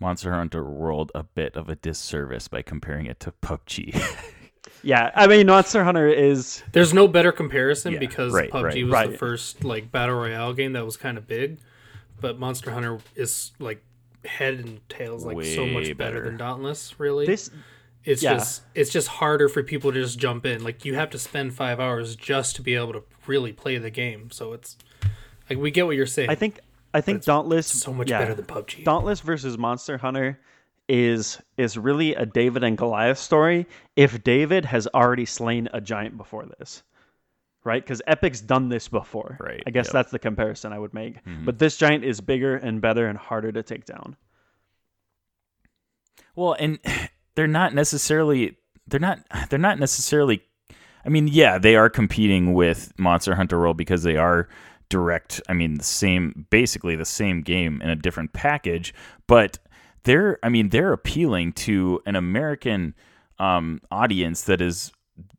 monster hunter world a bit of a disservice by comparing it to pubg [laughs] Yeah, I mean Monster Hunter is There's no better comparison Yeah, because right, PUBG right. was Right. the first like battle royale game that was kind of big, but Monster Hunter is like head and tails like so much better, better. than Dauntless. Really, this. it's yeah. just it's just harder for people to just jump in. Like you have to spend five hours just to be able to really play the game. So it's like we get what you're saying. I think I think Dauntless so much yeah. better than PUBG. Dauntless versus Monster Hunter is is really a David and Goliath story if David has already slain a giant before this. Right? Because Epic's done this before. Right, I guess yep. that's the comparison I would make. Mm-hmm. But this giant is bigger and better and harder to take down. Well, and [clears throat] they're not necessarily they're not [sighs] they're not necessarily I mean, yeah, they are competing with Monster Hunter World because they are direct, I mean, the same basically the same game in a different package, but they're I mean, they're appealing to an American um, audience that is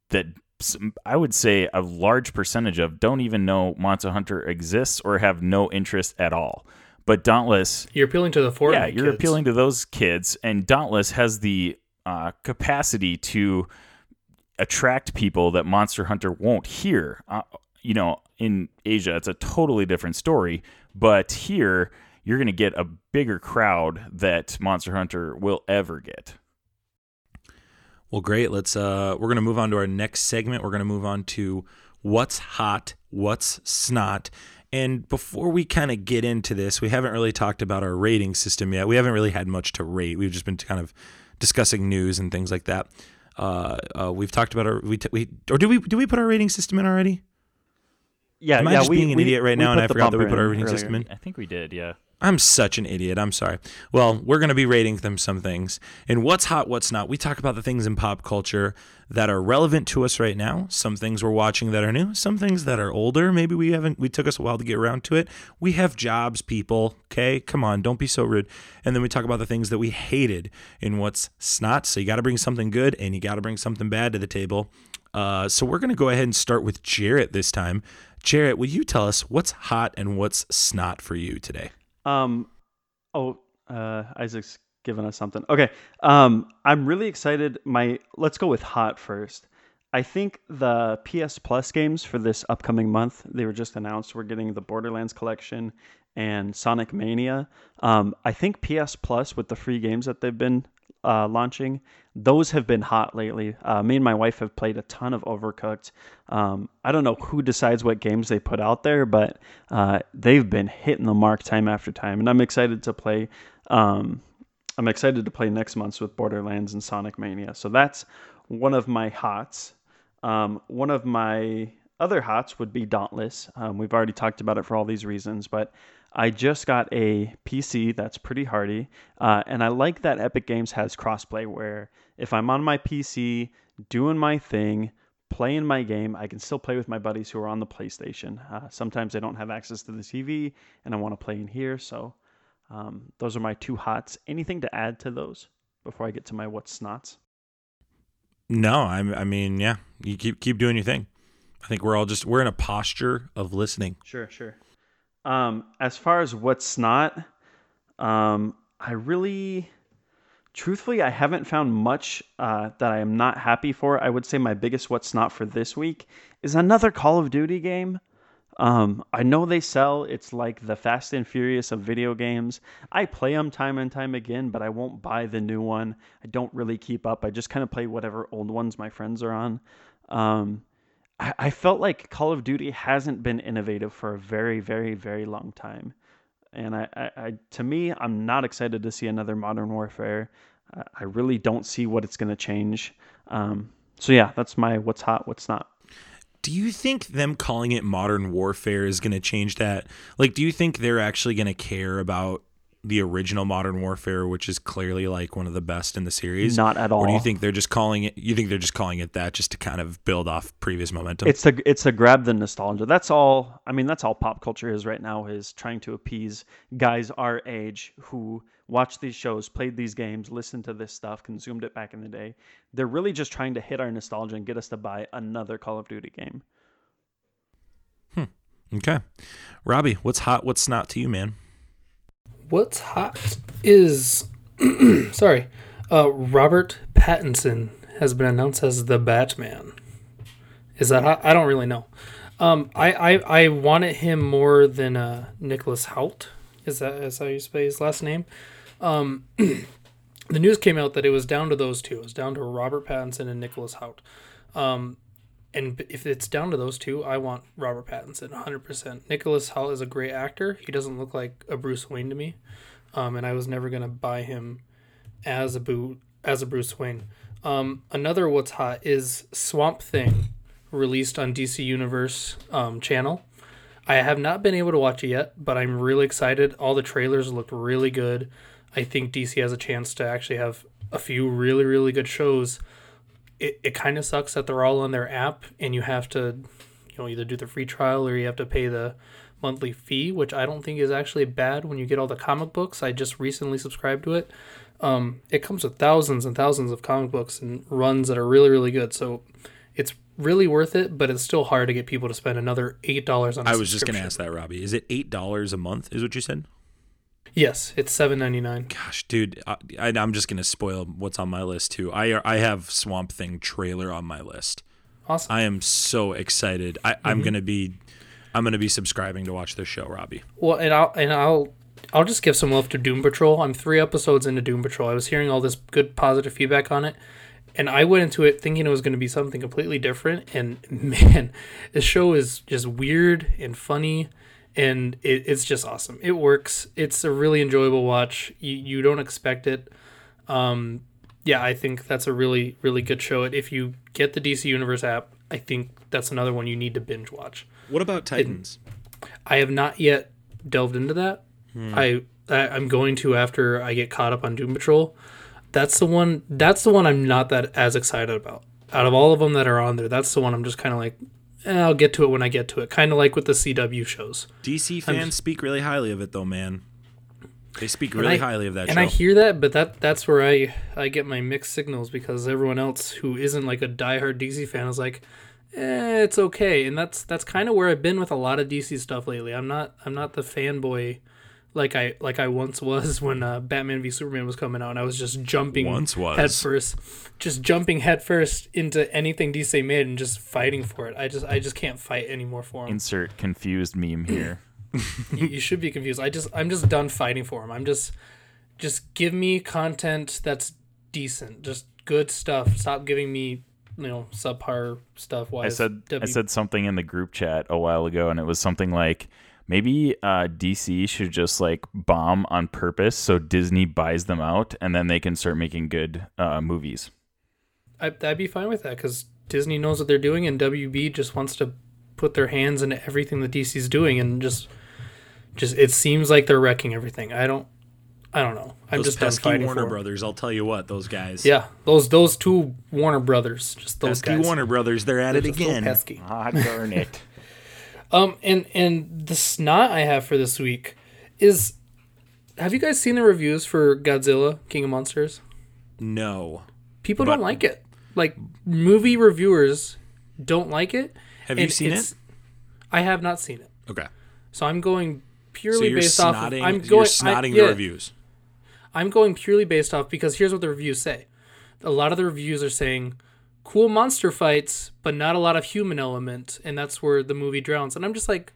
that I would say a large percentage of don't even know Monster Hunter exists or have no interest at all. But Dauntless You're appealing to the Fortnite. yeah, you're kids. appealing to those kids, and Dauntless has the uh, capacity to attract people that Monster Hunter won't hear. Uh, you know, in Asia, it's a totally different story, but here you're going to get a bigger crowd that Monster Hunter will ever get. Well, great. Let's uh we're going to move on to our next segment. We're going to move on to what's hot, what's snot. And before we kind of get into this, we haven't really talked about our rating system yet. We haven't really had much to rate. We've just been kind of discussing news and things like that. Uh, uh we've talked about our we, t- we or do we do we put our rating system in already? Yeah, Am I yeah, just we, being an we- idiot right now and put I the forgot that we put our in rating earlier. system in? I think we did, yeah. I'm such an idiot. I'm sorry. Well, we're going to be rating them some things. And what's hot, what's not. We talk about the things in pop culture that are relevant to us right now. Some things we're watching that are new, some things that are older. Maybe we haven't we took us a while to get around to it. We have jobs, people. Okay? Come on, don't be so rude. And then we talk about the things that we hated in what's snot. So you got to bring something good and you got to bring something bad to the table. Uh, so we're going to go ahead and start with Jarrett this time. Jarrett, will you tell us what's hot and what's snot for you today? Um, oh, uh, Isaac's given us something. Okay. Um, I'm really excited. My let's go with hot first. I think the PS Plus games for this upcoming month they were just announced. We're getting the Borderlands collection and Sonic Mania. Um, I think PS Plus with the free games that they've been uh, launching, those have been hot lately. Uh, me and my wife have played a ton of Overcooked. Um, I don't know who decides what games they put out there, but uh, they've been hitting the mark time after time, and I'm excited to play. Um, I'm excited to play next month's with Borderlands and Sonic Mania. So that's one of my hots. Um, one of my other hots would be Dauntless. Um, we've already talked about it for all these reasons, but I just got a PC that's pretty hardy, uh, and I like that Epic Games has crossplay where if I'm on my PC doing my thing, playing my game, I can still play with my buddies who are on the PlayStation. Uh, sometimes I don't have access to the TV and I want to play in here, so um, those are my two hots. Anything to add to those before I get to my what's snots? No, I, I mean, yeah, you keep keep doing your thing. I think we're all just we're in a posture of listening. Sure, sure. Um, as far as what's not, um, I really, truthfully, I haven't found much uh, that I am not happy for. I would say my biggest what's not for this week is another Call of Duty game. Um, I know they sell. It's like the Fast and Furious of video games. I play them time and time again, but I won't buy the new one. I don't really keep up. I just kind of play whatever old ones my friends are on. Um, I, felt like Call of Duty hasn't been innovative for a very, very, very long time. And I, I, I to me, I'm not excited to see another Modern Warfare. I, I really don't see what it's going to change. Um, so yeah, that's my what's hot, what's not. Do you think them calling it modern warfare is going to change that? Like, do you think they're actually going to care about the original Modern Warfare, which is clearly like one of the best in the series? Not at all. Or do you think they're just calling it? You think they're just calling it that just to kind of build off previous momentum? It's a it's a grab the nostalgia. That's all. I mean, that's all pop culture is right now is trying to appease guys our age who watched these shows, played these games, listened to this stuff, consumed it back in the day. They're really just trying to hit our nostalgia and get us to buy another Call of Duty game. Hmm. Okay, Robbie, what's hot? What's not to you, man? What's hot is [clears throat] sorry, uh, Robert Pattinson has been announced as the Batman. Is that hot? I don't really know. Um, I, I I wanted him more than uh, Nicholas Hoult. Is that is how you say his last name? Um, [clears throat] the news came out that it was down to those two. It was down to Robert Pattinson and Nicholas Hoult. Um, and if it's down to those two, I want Robert Pattinson 100%. Nicholas Hoult is a great actor. He doesn't look like a Bruce Wayne to me. Um, and I was never going to buy him as a boo as a Bruce Wayne. Um, another what's hot is Swamp Thing released on DC Universe um, channel. I have not been able to watch it yet, but I'm really excited. All the trailers looked really good. I think DC has a chance to actually have a few really, really good shows it, it kind of sucks that they're all on their app and you have to you know either do the free trial or you have to pay the monthly fee which i don't think is actually bad when you get all the comic books. I just recently subscribed to it. Um, it comes with thousands and thousands of comic books and runs that are really really good. So it's really worth it but it's still hard to get people to spend another eight dollars on I was just going to ask that Robbie. Is it eight dollars a month is what you said Yes, it's seven ninety nine. Gosh, dude, I, am just gonna spoil what's on my list too. I I have Swamp Thing trailer on my list. Awesome. I am so excited. I, mm-hmm. I'm gonna be, I'm gonna be subscribing to watch this show, Robbie. Well, and I'll and I'll I'll just give some love to Doom Patrol. I'm three episodes into Doom Patrol. I was hearing all this good positive feedback on it, and I went into it thinking it was going to be something completely different. And [laughs] man, this show is just weird and funny and it, it's just awesome. It works. It's a really enjoyable watch. You you don't expect it. Um, yeah, I think that's a really really good show. It If you get the DC Universe app, I think that's another one you need to binge watch. What about Titans? I have not yet delved into that. I, I I'm going to after I get caught up on Doom Patrol. That's the one. That's the one I'm not that as excited about. Out of all of them that are on there, that's the one I'm just kind of like, I'll get to it when I get to it. Kind of like with the CW shows. DC fans speak really highly of it, though, man. They speak really I- highly of that and show. I hear that, but that that's where I I get my mixed signals because everyone else who isn't like a diehard DC fan is like, eh, it's okay, and that's that's kind of where I've been with a lot of DC stuff lately. I'm not I'm not the fanboy like I like I once was [laughs] when uh, Batman v Superman was coming out, and I was just jumping Once was. head first, just jumping head first into anything DC made and just fighting for it. I just I just can't fight anymore for him. Insert confused meme [clears throat] here. you, you should be confused. I just I'm just done fighting for him. I'm just just give me content that's decent, just good stuff. Stop giving me you know subpar stuff. Why I said I W- said something in the group chat a while ago, and it was something like maybe uh, DC should just like bomb on purpose so Disney buys them out, and then they can start making good uh, movies. I, I'd be fine with that because Disney knows what they're doing, and WB just wants to put their hands into everything that DC's doing, and just just it seems like they're wrecking everything. I don't I don't know. I'm those just done pesky fighting Warner for 'em. Brothers, I'll tell you what, those guys. Yeah, those those two Warner Brothers, just those pesky guys. Warner Brothers, they're at it Just so again. pesky. Ah, darn it! Um, and and the snot I have for this week is, have you guys seen the reviews for Godzilla King of Monsters? No. People But- don't like it. Like movie reviewers don't like it. Have you seen it? I have not seen it, Okay. so I'm going So purely you're based off. Of, I'm you're going. I- snotting yeah, the reviews. I'm going purely based off because here's what the reviews say. A lot of the reviews are saying cool monster fights, but not a lot of human element, and that's where the movie drowns. And I'm just like,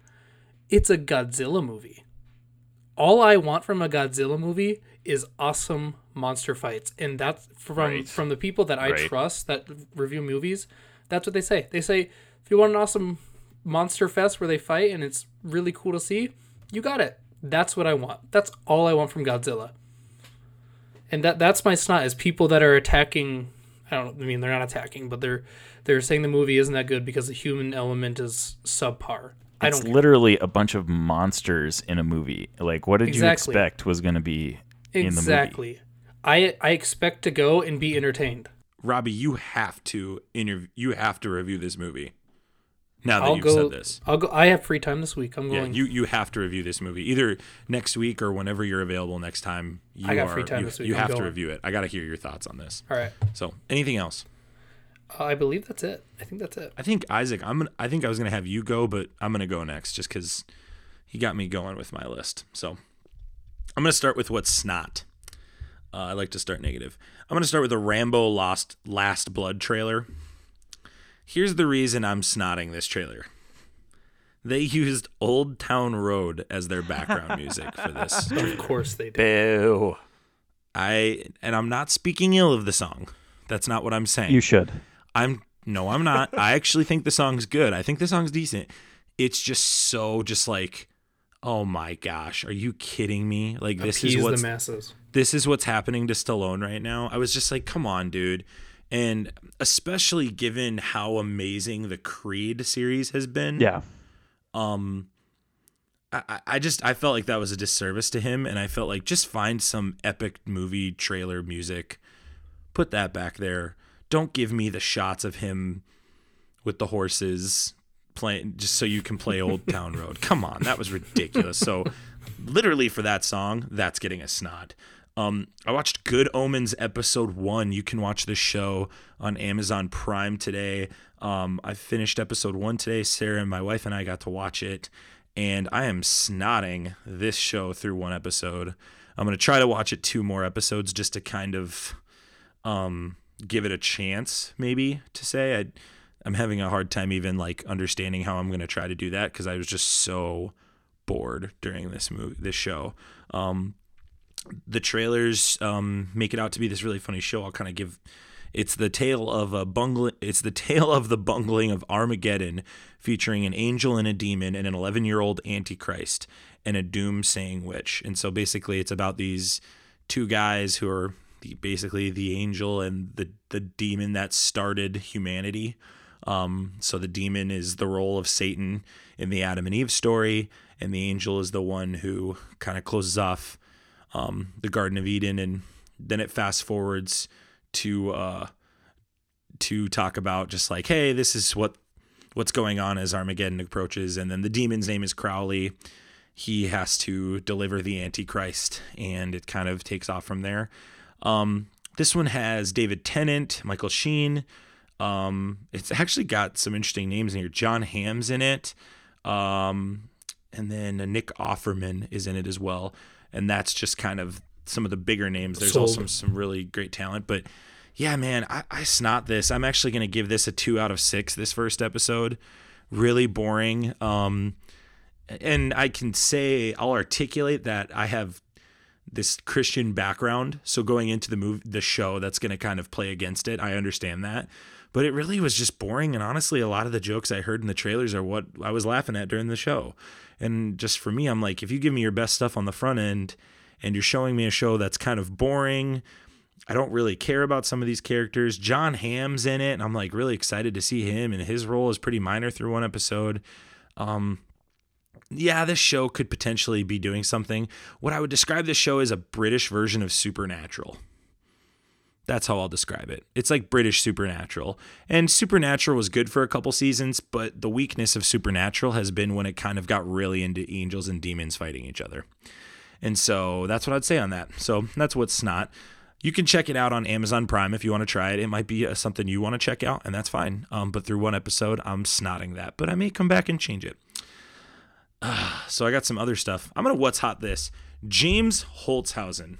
it's a Godzilla movie. All I want from a Godzilla movie is awesome monster fights, and that's from Right. from the people that I Right. trust that review movies. That's what they say. They say if you want an awesome monster fest where they fight and it's really cool to see, you got it. That's what I want. That's all I want from Godzilla. And that that's my snot is people that are attacking I don't I mean they're not attacking, but they're they're saying the movie isn't that good because the human element is subpar. I It's don't literally a bunch of monsters in a movie. Like, what did Exactly. you expect was going to be in the movie? exactly. I I expect to go and be entertained. Robbie, you have to interview. You have to review this movie. Now that I'll you've go. said this, I'll go. I have free time this week. I'm yeah, going. you you have to review this movie either next week or whenever you're available next time. You I got are, free time you, this week. You I'm have to review it. I got to hear your thoughts on this. All right. So, anything else? Uh, I believe that's it. I think that's it. I think Isaac. I'm. Gonna, I think I was gonna have you go, but I'm gonna go next just because he got me going with my list. So I'm gonna start with what's snot. Uh, I like to start negative. I'm gonna start with the Rambo Lost Last Blood trailer. Here's the reason I'm snotting this trailer. They used Old Town Road as their background music for this. [laughs] Of course they did. Boo. I and I'm not speaking ill of the song. That's not what I'm saying. You should. I'm no, I'm not. [laughs] I actually think the song's good. I think the song's decent. It's just so just like, oh my gosh, are you kidding me? Like this Appease is the masses. this is what's happening to Stallone right now. I was just like, come on, dude. And especially given how amazing the Creed series has been. Yeah. Um I, I- just I felt like that was a disservice to him and I felt like just find some epic movie trailer music. Put that back there. Don't give me the shots of him with the horses playing just so you can play Old [laughs] Town Road. Come on, that was ridiculous. So literally for that song, that's getting a snot. Um, I watched Good Omens episode one. You can watch this show on Amazon Prime today. Um, I finished episode one today. Sarah and my wife and I got to watch it, and I am snotting this show through one episode. I'm gonna try to watch it two more episodes just to kind of um, give it a chance, maybe to say. I, I'm having a hard time even like understanding how I'm gonna try to do that because I was just so bored during this movie, this show. Um, the trailers um, make it out to be this really funny show. I'll kind of give. It's the tale of a bungling. It's the [laughs] tale of the bungling of Armageddon, featuring an angel and a demon and an 11 year old antichrist and a doomsaying witch. And so basically, it's about these two guys who are the, basically the angel and the the demon that started humanity. Um, so the demon is the role of Satan in the Adam and Eve story, and the angel is the one who kind of closes off um, the Garden of Eden, and then it fast forwards to uh, to talk about just like, hey, this is what what's going on as Armageddon approaches, and then the demon's name is Crowley. He has to deliver the Antichrist, and it kind of takes off from there. Um, this one has David Tennant, Michael Sheen. Um, it's actually got some interesting names in here. Jon Hamm's in it. Um, and then Nick Offerman is in it as well. And that's just kind of some of the bigger names. There's Sold. also some really great talent. But yeah, man, I, I snot this. I'm actually going to give this a two out of six this first episode. Really boring. Um, and I can say, I'll articulate that I have this Christian background. So going into the movie, the show, that's going to kind of play against it. I understand that. But it really was just boring. And honestly, a lot of the jokes I heard in the trailers are what I was laughing at during the show. And just for me, I'm like, if you give me your best stuff on the front end and you're showing me a show that's kind of boring, I don't really care about some of these characters. Jon Hamm's in it, and I'm like really excited to see him. And his role is pretty minor through one episode. Um, yeah, this show could potentially be doing something. What I would describe this show as a British version of Supernatural. That's how I'll describe it. It's like British Supernatural. And Supernatural was good for a couple seasons, but the weakness of Supernatural has been when it kind of got really into angels and demons fighting each other. And so that's what I'd say on that. So that's what's not. You can check it out on Amazon Prime if you want to try it. It might be uh, something you want to check out, and that's fine. Um, but through one episode, I'm snotting that. But I may come back and change it. [sighs] so I got some other stuff. I'm gonna what's hot this. James Holzhausen.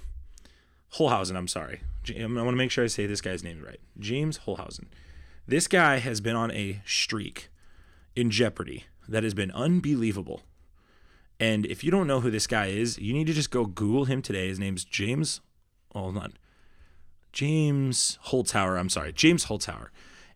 Holhausen, I'm sorry. I want to make sure I say this guy's name right. James Holhausen. This guy has been on a streak in Jeopardy that has been unbelievable. And if you don't know who this guy is, you need to just go Google him today. His name's James. Hold on. James Holzhauer. I'm sorry, James Holzhauer,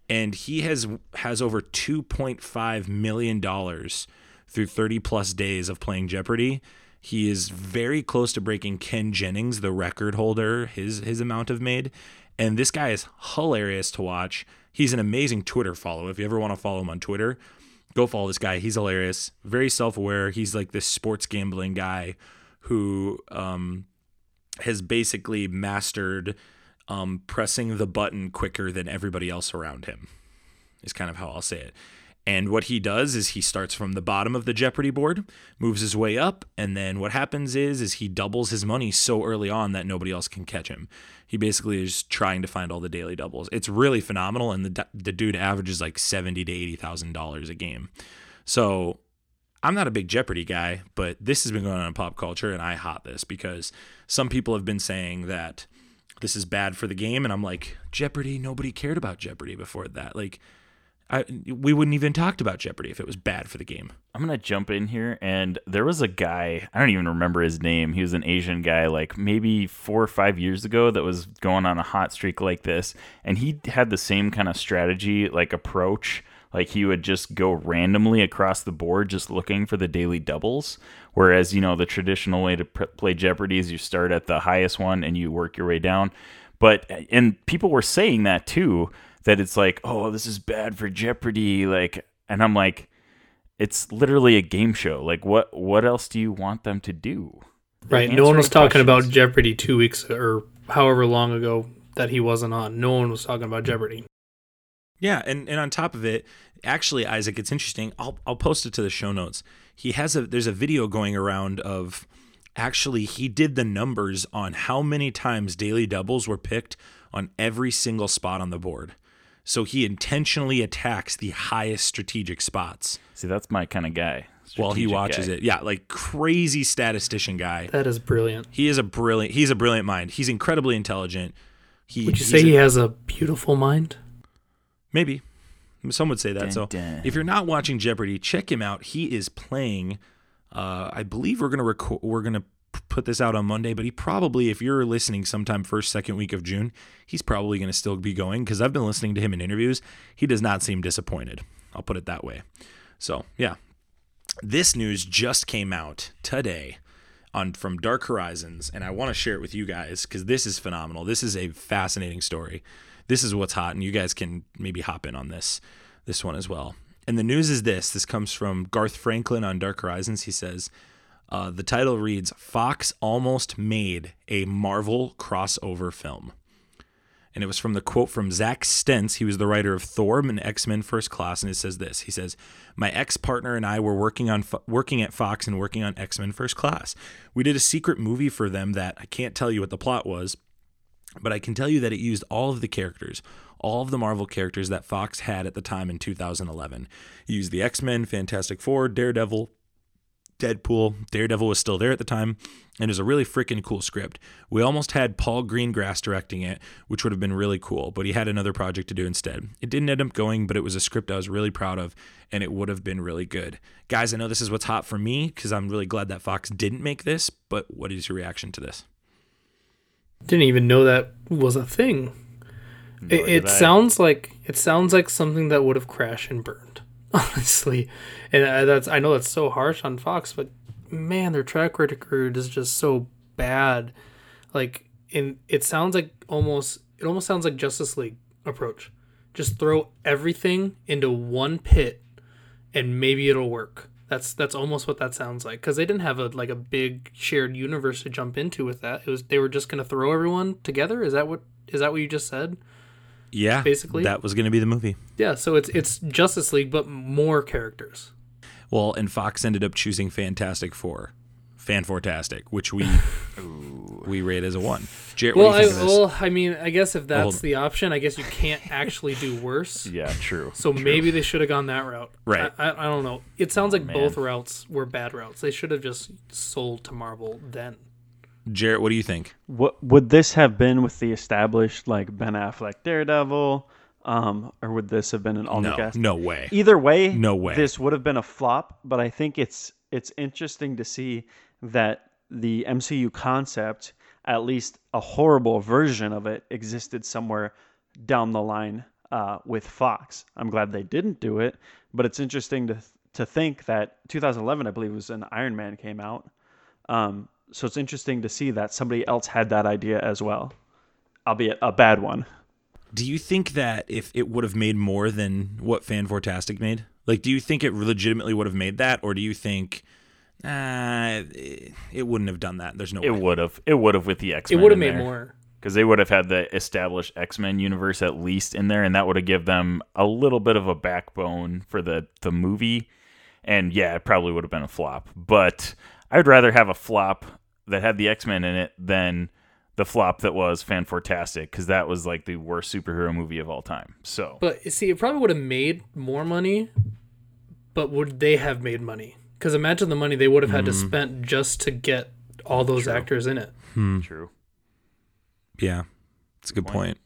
and he has has over 2.5 million dollars through 30 plus days of playing Jeopardy. He is very close to breaking Ken Jennings, the record holder, his his amount of made. And this guy is hilarious to watch. He's an amazing Twitter follow. If you ever want to follow him on Twitter, go follow this guy. He's hilarious, very self aware. He's like this sports gambling guy who um, has basically mastered um, pressing the button quicker than everybody else around him, is kind of how I'll say it. And what he does is he starts from the bottom of the Jeopardy board, moves his way up, and then what happens is is he doubles his money so early on that nobody else can catch him. He basically is trying to find all the daily doubles. It's really phenomenal, and the the dude averages like seventy to eighty thousand dollars a game. So I'm not a big Jeopardy guy, but this has been going on in pop culture, and I hot this because some people have been saying that this is bad for the game, and I'm like, Jeopardy, nobody cared about Jeopardy before that. Like, I we wouldn't even talked about Jeopardy if it was bad for the game. I'm gonna jump in here, and there was a guy I don't even remember his name. He was an Asian guy, like maybe four or five years ago, that was going on a hot streak like this, and he had the same kind of strategy, like approach. Like he would just go randomly across the board, just looking for the daily doubles. Whereas you know the traditional way to pr- play Jeopardy is you start at the highest one and you work your way down. But and people were saying that too, that it's like, oh, this is bad for Jeopardy. Like, and I'm like, it's literally a game show. Like, what what else do you want them to do? They're Right. No one was answering talking about. Jeopardy two weeks or however long ago that he wasn't on. No one was talking about Jeopardy. Yeah, and, and on top of it, actually, Isaac, it's interesting. I'll I'll post it to the show notes. He has a there's a video going around of actually he did the numbers on how many times daily doubles were picked on every single spot on the board. So he intentionally attacks the highest strategic spots See, that's my kind of guy. while he watches guy. it. Yeah, like crazy statistician guy. That is brilliant. He is a brilliant he's a brilliant mind. He's incredibly intelligent. He Would you say a- he has a beautiful mind? Maybe. Some would say that. Dun, so dun. if you're not watching Jeopardy, check him out. He is playing. Uh, I believe we're gonna record. We're gonna p- put this out on Monday, but he probably, if you're listening sometime first, second week of June, he's probably gonna still be going because I've been listening to him in interviews. He does not seem disappointed. I'll put it that way. So yeah, this news just came out today on from Dark Horizons, and I want to share it with you guys because this is phenomenal. This is a fascinating story. This is what's hot, and you guys can maybe hop in on this this one as well. And the news is this this comes from Garth Franklin on Dark Horizons. He says, uh, the title reads Fox almost made a Marvel crossover film. And it was from the quote from Zack Stentz. He was the writer of Thor and X Men First Class. And it says this He says, My ex partner and I were working on working at Fox and working on X Men First Class. We did a secret movie for them that I can't tell you what the plot was, but I can tell you that it used all of the characters, all of the Marvel characters that Fox had at the time in 2011. It used the X Men, Fantastic Four, Daredevil, Deadpool. Daredevil was still there at the time, and it was a really freaking cool script. We almost had Paul Greengrass directing it, which would have been really cool, but he had another project to do instead. It didn't end up going, but it was a script I was really proud of, and it would have been really good. Guys, I know this is what's hot for me because I'm really glad that Fox didn't make this, but what is your reaction to this? Didn't even know that was a thing. It, it sounds like it sounds like something that would have crashed and burned. [laughs] honestly. And uh, that's I know that's so harsh on Fox, but man, their track record is just so bad. Like, in it sounds like almost it almost sounds like Justice League approach. Just throw everything into one pit, and maybe it'll work. That's that's almost what that sounds like because they didn't have a like a big shared universe to jump into with that. It was they were just gonna throw everyone together. Is that what is that what you just said? Yeah, basically that was going to be the movie. Yeah, so it's it's Justice League, but more characters. Well, and Fox ended up choosing Fantastic Four, Fan Fantastic, which we we rate as a one. Jarrett, well, I, well, I mean, I guess if that's the option, I guess you can't actually do worse. [laughs] yeah, true. So true. maybe they should have gone that route. Right. I, I, I don't know. It sounds like oh, Man. both routes were bad routes. They should have just sold to Marvel then. Jarrett, what do you think? What would this have been with the established like Ben Affleck Daredevil? Um, or would this have been an all new no, cast? No way. Either way, no way. This would have been a flop. But I think it's it's interesting to see that the MCU concept, at least a horrible version of it, existed somewhere down the line uh, with Fox. I'm glad they didn't do it, but it's interesting to to think that 2011, I believe, was an Iron Man came out. Um, so it's interesting to see that somebody else had that idea as well, albeit a bad one. Do you think that if it would have made more than what Fan Fantastic made? Like, do you think it legitimately would have made that, or do you think uh, it wouldn't have done that? There's no. It way. would have. It would have with the X. It would have made more because they would have had the established X Men universe at least in there, and that would have given them a little bit of a backbone for the the movie. And yeah, it probably would have been a flop, but I'd rather have a flop that had the X Men in it than the flop that was Fantastic because that was like the worst superhero movie of all time. So, but see, it probably would have made more money, but would they have made money? Because imagine the money they would have had mm. to hmm. spend just to get all those True. actors in it. Hmm. True. Yeah, it's a good point. point.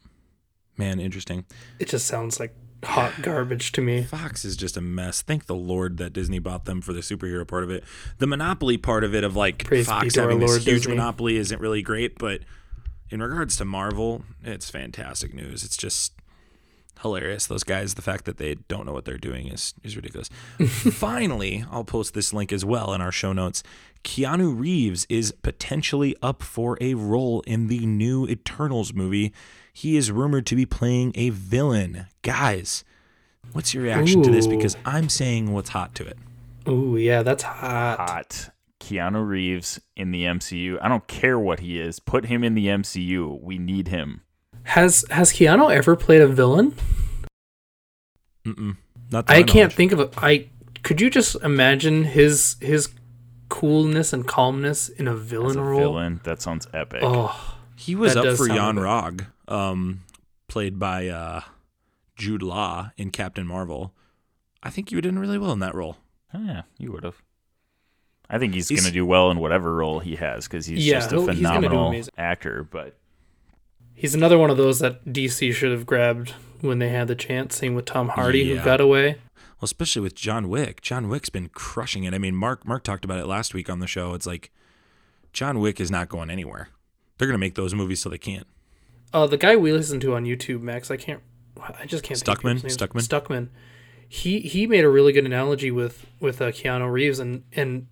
Man, interesting. It just sounds like hot garbage to me. Fox is just a mess. Thank the Lord that Disney bought them for the superhero part of it. The monopoly part of it, of like Praise Fox having this Lord huge Disney. monopoly, isn't really great. But in regards to Marvel, it's fantastic news. It's just hilarious. Those guys, the fact that they don't know what they're doing is is ridiculous. [laughs] Finally, I'll post this link as well in our show notes. Keanu Reeves is potentially up for a role in the new Eternals movie he is rumored to be playing a villain. Guys, what's your reaction Ooh. to this? Because I'm saying what's hot to it. Oh yeah, that's hot. Hot. Keanu Reeves in the MCU. I don't care what he is. Put him in the MCU. We need him. Has Has Keanu ever played a villain? Mm-mm. Not that. I can't think of it. I could you just imagine his his coolness and calmness in a villain a role? Villain, that sounds epic. Oh, he was up for Yon-Rogg um, played by uh, Jude Law in Captain Marvel. I think you would have done really well in that role. Oh, yeah, you would have. I think he's, he's going to do well in whatever role he has because he's yeah, just a phenomenal actor. But he's another one of those that DC should have grabbed when they had the chance. Same with Tom Hardy, yeah. who got away. Well, especially with John Wick. John Wick's been crushing it. I mean, Mark Mark talked about it last week on the show. It's like John Wick is not going anywhere. They're going to make those movies so they can't. Uh, the guy we listen to on YouTube, Max, I can't, I just can't. Stuckmann, Stuckmann, Stuckmann. He he made a really good analogy with with uh, Keanu Reeves, and and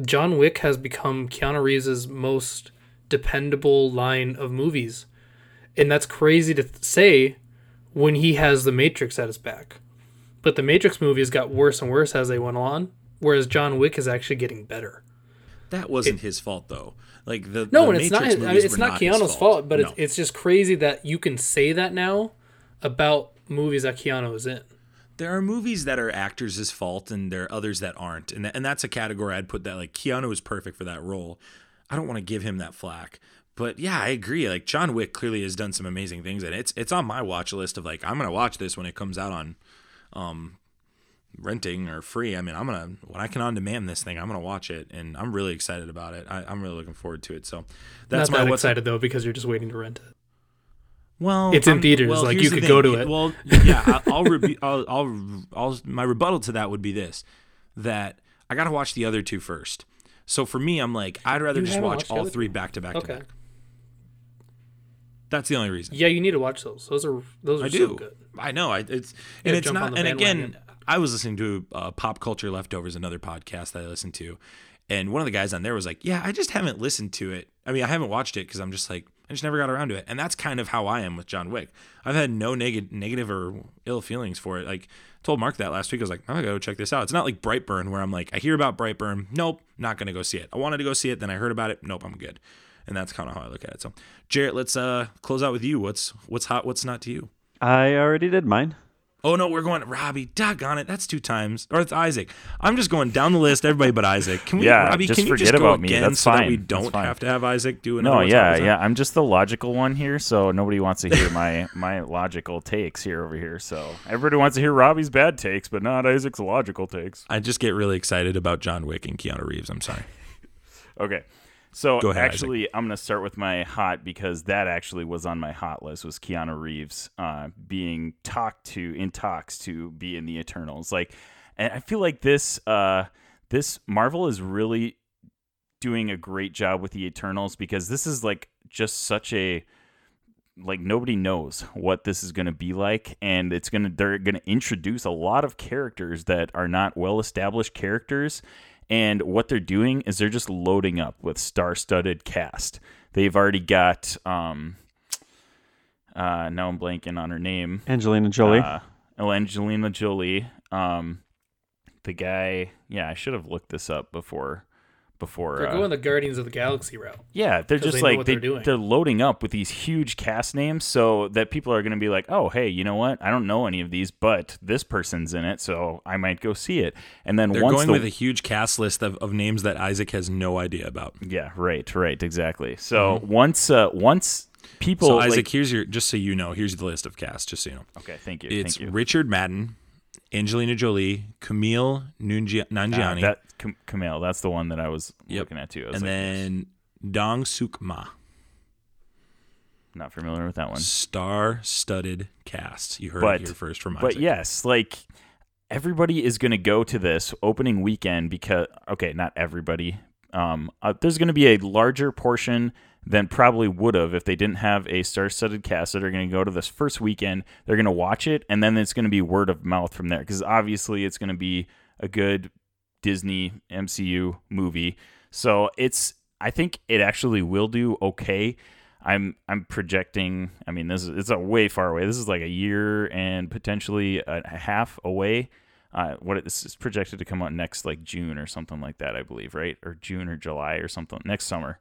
John Wick has become Keanu Reeves's most dependable line of movies, and that's crazy to th- say when he has The Matrix at his back. but the Matrix movies got worse and worse as they went on, whereas John Wick is actually getting better. That wasn't his fault though. Like the No, the and it's not. His- I mean, it's not his Keanu's fault, but No. it's it's just crazy that you can say that now about movies that Keanu is in. there are movies that are actors' fault and there are others that aren't and, and that's a category i'd put that like keanu is perfect for that role i don't want to give him that flack but yeah i agree like john wick clearly has done some amazing things and it's it's on my watch list of like i'm gonna watch this when it comes out on um renting or free i mean i'm gonna when i can on demand this thing i'm gonna watch it and i'm really excited about it I, i'm really looking forward to it so that's not my that excited though because you're just waiting to rent it. Well, It's in theaters, like, you the could go to it. Well, [laughs] yeah, I'll, rebu- I'll, I'll, I'll, my rebuttal to that would be this: that I got to watch the other two first. So for me, I'm like, I'd rather You just watch all three back to back to Okay. back. That's the only reason. Yeah, you need to watch those. Those are those are I so do. good. I know. I it's Yeah, and it's not. And again. I was listening to uh, Pop Culture Leftovers, another podcast that I listened to, and one of the guys on there was like, "Yeah, I just haven't listened to it. I mean, I haven't watched it because I'm just like, I just never got around to it." And that's kind of how I am with John Wick. I've had no neg- negative or ill feelings for it. Like, told Mark that last week. I was like, "I'm gonna go check this out." It's not like Brightburn where I'm like, I hear about Brightburn. Nope, not gonna go see it. I wanted to go see it, then I heard about it. Nope, I'm good. And that's kind of how I look at it. So, Jarrett, let's uh close out with you. What's what's hot? What's not to you? I already did mine. Oh no, we're going Robbie. Doggone it, that's two times. Or it's Isaac. I'm just going down the list. Everybody but Isaac. Can we, Yeah, Robbie? just can you just forget go about me. again That's so that we don't fine. have to have Isaac do another? No, yeah, yeah. I'm just the logical one here, so nobody wants to hear my [laughs] my logical takes here over here. So everybody wants to hear Robbie's bad takes, but not Isaac's logical takes. I just get really excited about John Wick and Keanu Reeves. I'm sorry. Okay. So Go ahead, Isaac. actually, I'm gonna start with my hot because that actually was on my hot list. Was Keanu Reeves uh, being talked to in talks to be in the Eternals? Like, and I feel like this uh, this Marvel is really doing a great job with the Eternals because this is like just such a like nobody knows what this is going to be like and it's going to they're going to introduce a lot of characters that are not well established characters and what they're doing is they're just loading up with star-studded cast they've already got um uh now i'm blanking on her name Angelina Jolie. uh, oh, Angelina Jolie. Um, the guy. Yeah, I should have looked this up before. Before. They're uh, going the Guardians of the Galaxy route. yeah, they're just they like they, they're doing. they're loading up with these huge cast names, so that people are going to be like, "Oh, hey, you know what? I don't know any of these, but this person's in it, so I might go see it." And then They're once going the, with a huge cast list of, of names that Isaac has no idea about. yeah, right, right, exactly. So once, uh, once people, Mm-hmm. So like- Isaac, here's your just so you know, here's the list of cast. Just so you know, okay, thank you, it's thank you. Richard Madden, Angelina Jolie, Camille Nungi- Ah, Nanjiani, that Kumail, that's the one that I was Yep. looking at too. And like, then Dong Suk Ma. not familiar with that one. Star-studded cast. You heard But- it here first from Isaac. But yes, like everybody is going to go to this opening weekend because okay, not everybody. Um, uh, there's going to be a larger portion than probably would have if they didn't have a star-studded cast that are going to go to this first weekend. They're going to watch it, and then it's going to be word of mouth from there because obviously it's going to be a good Disney MCU movie. So it's I think it actually will do okay. I'm I'm projecting. I mean, this is it's a way far away. This is like a year and potentially a, half away. Uh, what this is projected to come out next like June or something like that, I believe, right? Or June or July or something next summer.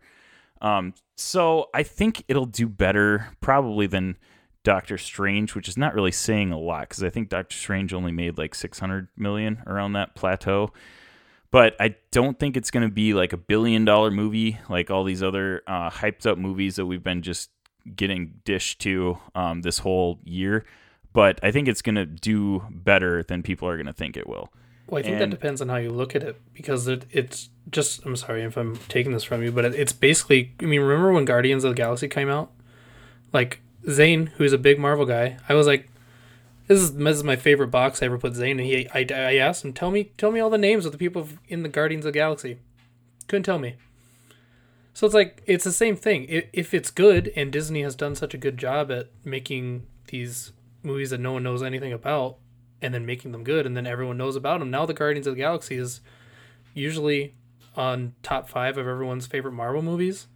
Um, so I think it'll do better probably than Doctor Strange, which is not really saying a lot because I think Doctor Strange only made like 600 million around that plateau. But I don't think it's going to be like a billion dollar movie like all these other uh, hyped up movies that we've been just getting dished to um, this whole year. But I think it's going to do better than people are going to think it will. Well, I think And- that depends on how you look at it because it, it's just. I'm sorry if I'm taking this from you, but it, it's basically. I mean, remember when Guardians of the Galaxy came out? Like Zane, who's a big Marvel guy, I was like, "This is this is my favorite box I ever put Zane." And he, I, I asked him, "Tell me, tell me all the names of the people in the Guardians of the Galaxy." Couldn't tell me. So it's like it's the same thing. If it's good, and Disney has done such a good job at making these movies that no one knows anything about, and then making them good, and then everyone knows about them. Now the Guardians of the Galaxy is usually on top five of everyone's favorite Marvel movies.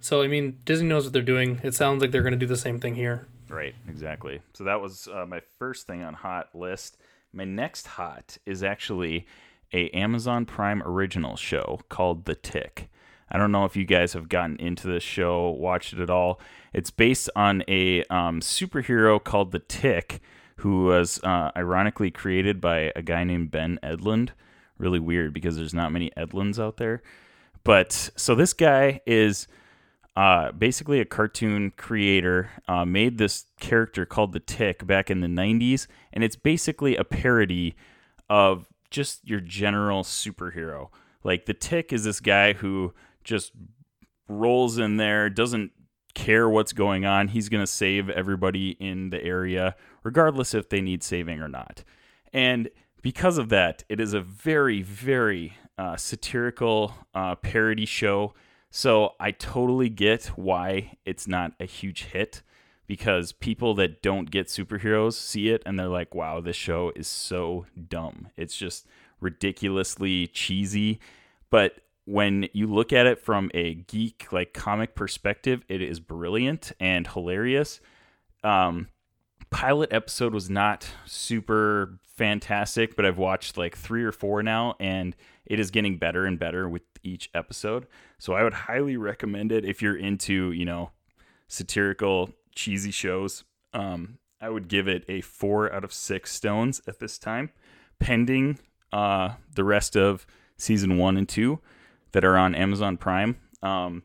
So I mean, Disney knows what they're doing. It sounds like they're going to do the same thing here. Right, exactly. So that was uh, my first thing on hot list. My next hot is actually a Amazon Prime original show called The Tick. I don't know if you guys have gotten into this show, watched it at all. It's based on a um, superhero called The Tick, who was uh, ironically created by a guy named Ben Edlund. Really weird because there's not many Edlunds out there. But so this guy is uh, basically a cartoon creator, uh, made this character called the Tick back in the 90s, and it's basically a parody of just your general superhero. Like the Tick is this guy who just rolls in there, doesn't care what's going on. He's going to save everybody in the area, regardless if they need saving or not. And because of that, it is a very, very uh, satirical uh, parody show. So I totally get why it's not a huge hit because people that don't get superheroes see it and they're like, wow, this show is so dumb. It's just ridiculously cheesy. But when you look at it from a geek like comic perspective, it is brilliant and hilarious. Um, pilot episode was not super fantastic, but I've watched like three or four now, and it is getting better and better with each episode. So I would highly recommend it if you're into, you know, satirical, cheesy shows. Um, I would give it a four out of six stones at this time, pending uh, the rest of season one and two that are on Amazon Prime. Um,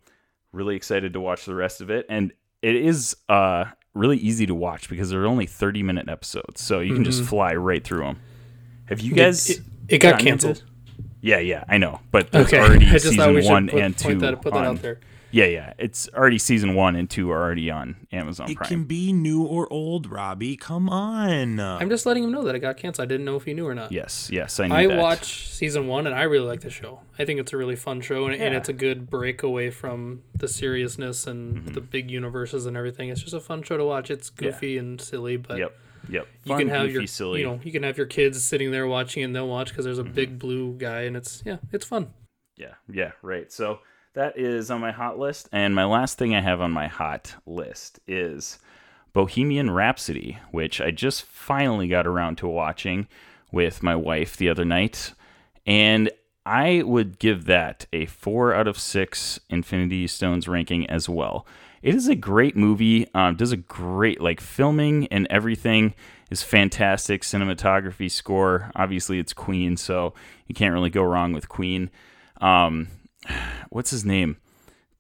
really excited to watch the rest of it, and it is uh, really easy to watch because they're only thirty minute episodes, so you can just fly right through them. Have you guys? It, it got gotten canceled. Yeah, yeah, I know, but there's Okay, already [laughs] I just thought season we one put, and point two. that, put that on- out there. Yeah, yeah, it's already season one and two are already on Amazon Prime. It Prime. can be new or old, Robbie. Come on. I'm just letting him know that it got canceled. I didn't know if he knew or not. yes, yes, I knew I that. watched season one and I really like the show. I think it's a really fun show and, and it's a good break away from the seriousness and Mm-hmm. the big universes and everything. It's just a fun show to watch. It's goofy and silly, but Yep, yep. you can have goofy, your silly. you know you can have your kids sitting there watching and they'll watch because there's a Mm-hmm. big blue guy and it's yeah it's fun. Yeah, yeah, right. So that is on my hot list. And my last thing I have on my hot list is Bohemian Rhapsody, which I just finally got around to watching with my wife the other night. And I would give that a four out of six Infinity Stones ranking as well. It is a great movie. Um, does a great like filming and everything is fantastic. Cinematography, score. Obviously, it's Queen, so you can't really go wrong with Queen. Um, [sighs] what's his name?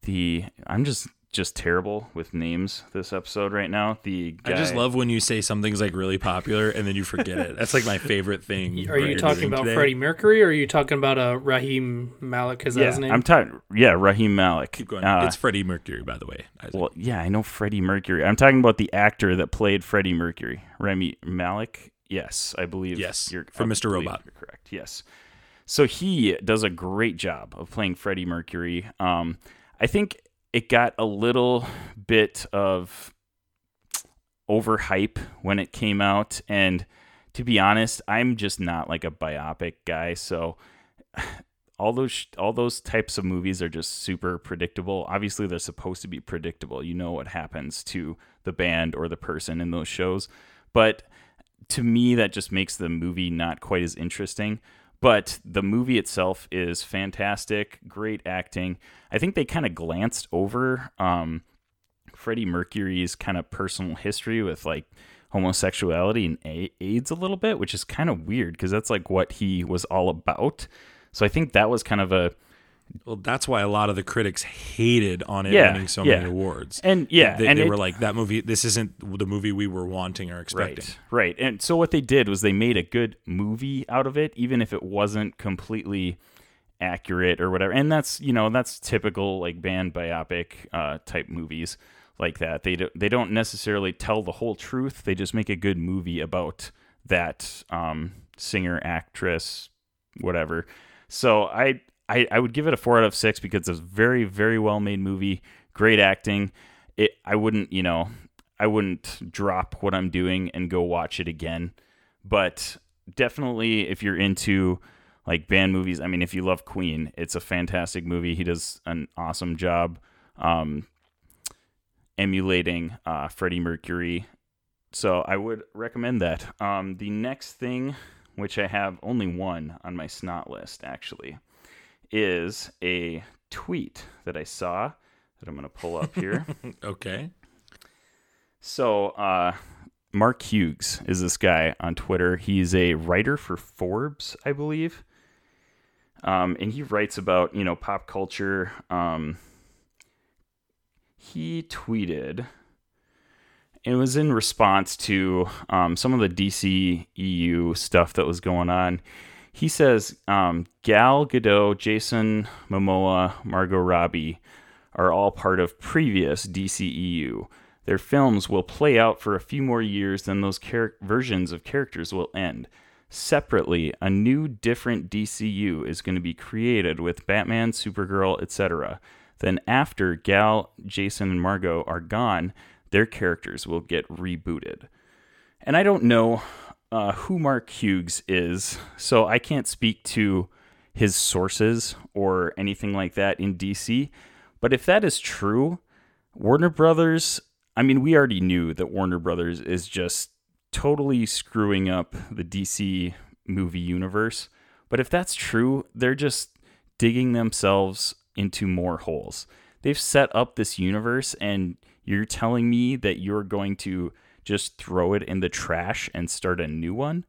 The I'm just just terrible with names this episode right now. The guy, I just love when you say something's like really popular and then you forget it. That's like my [laughs] favorite thing. Are you talking about today. Freddie Mercury or are you talking about uh, Raheem Malik? Is that Yeah, his name? I'm talking. Yeah, Raheem Malik. Keep going. Uh, it's Freddie Mercury, by the way. Isaac. well, yeah, I know Freddie Mercury. I'm talking about the actor that played Freddie Mercury, Rami Malek. Yes, I believe. Yes, you're from Mr. Robot. You're correct. Yes. So he does a great job of playing Freddie Mercury. Um, I think it got a little bit of overhype when it came out, and to be honest, I'm just not like a biopic guy, so [sighs] all those all those types of movies are just super predictable. Obviously, they're supposed to be predictable. You know what happens to the band or the person in those shows, but to me, that just makes the movie not quite as interesting. But the movie itself is fantastic, great acting. I think they kind of glanced over um, Freddie Mercury's kind of personal history with like homosexuality and AIDS a little bit, which is kind of weird because that's like what he was all about. So I think that was kind of a well, that's why a lot of the critics hated on it Yeah, winning so yeah. many awards. and yeah, they, and they it- were like, "That movie, this isn't the movie we were wanting or expecting." Right, right. And so what they did was they made a good movie out of it, even if it wasn't completely accurate or whatever. And that's you know that's typical like band biopic uh, type movies like that. They do, they don't necessarily tell the whole truth. They just make a good movie about that um, singer, actress, whatever. So I, I I would give it a four out of six because it's a very very well made movie, great acting. It I wouldn't you know I wouldn't drop what I'm doing and go watch it again, but definitely if you're into like band movies, I mean if you love Queen, it's a fantastic movie. He does an awesome job um, emulating uh, Freddie Mercury so I would recommend that. Um, the next thing, which I have only one on my snot list actually, is a tweet that I saw that I'm going to pull up here. [laughs] Okay. So, uh, Mark Hughes is this guy on Twitter. He's a writer for Forbes, I believe. Um, and he writes about, you know, pop culture. Um, he tweeted, it was in response to um, some of the DC EU stuff that was going on. He says um, Gal Gadot, Jason Momoa, Margot Robbie are all part of previous DCEU. Their films will play out for a few more years, then those char- versions of characters will end. Separately, a new, different DCU is going to be created with Batman, Supergirl, etc. Then, after Gal, Jason, and Margot are gone, their characters will get rebooted. And I don't know uh, who Mark Hughes is, so I can't speak to his sources or anything like that in DC. But if that is true, Warner Brothers, I mean, we already knew that Warner Brothers is just totally screwing up the DC movie universe. But if that's true, they're just digging themselves into more holes. They've set up this universe, and you're telling me that you're going to just throw it in the trash and start a new one?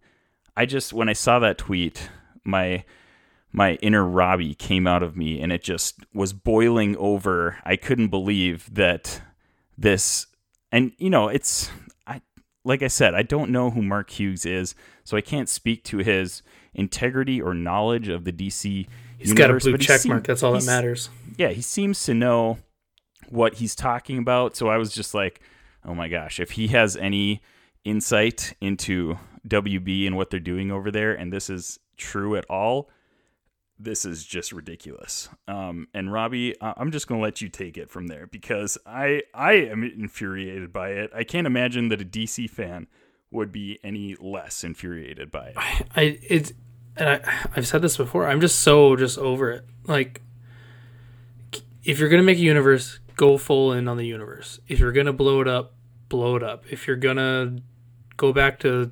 I just, when I saw that tweet, my my inner Robbie came out of me and it just was boiling over. I couldn't believe that this and you know, it's I like I said, I don't know who Mark Hughes is, so I can't speak to his integrity or knowledge of the DC He's got a blue check seem- mark. That's all that matters. Yeah, he seems to know what he's talking about, so I was just like, "Oh my gosh, if he has any insight into WB and what they're doing over there and this is true at all, this is just ridiculous. Um, and Robbie, I- I'm just going to let you take it from there because I I am infuriated by it. I can't imagine that a DC fan would be any less infuriated by it. I it's and I I've said this before. I'm just so just over it. Like if you're gonna make a universe, go full in on the universe. If you're gonna blow it up, blow it up. If you're gonna go back to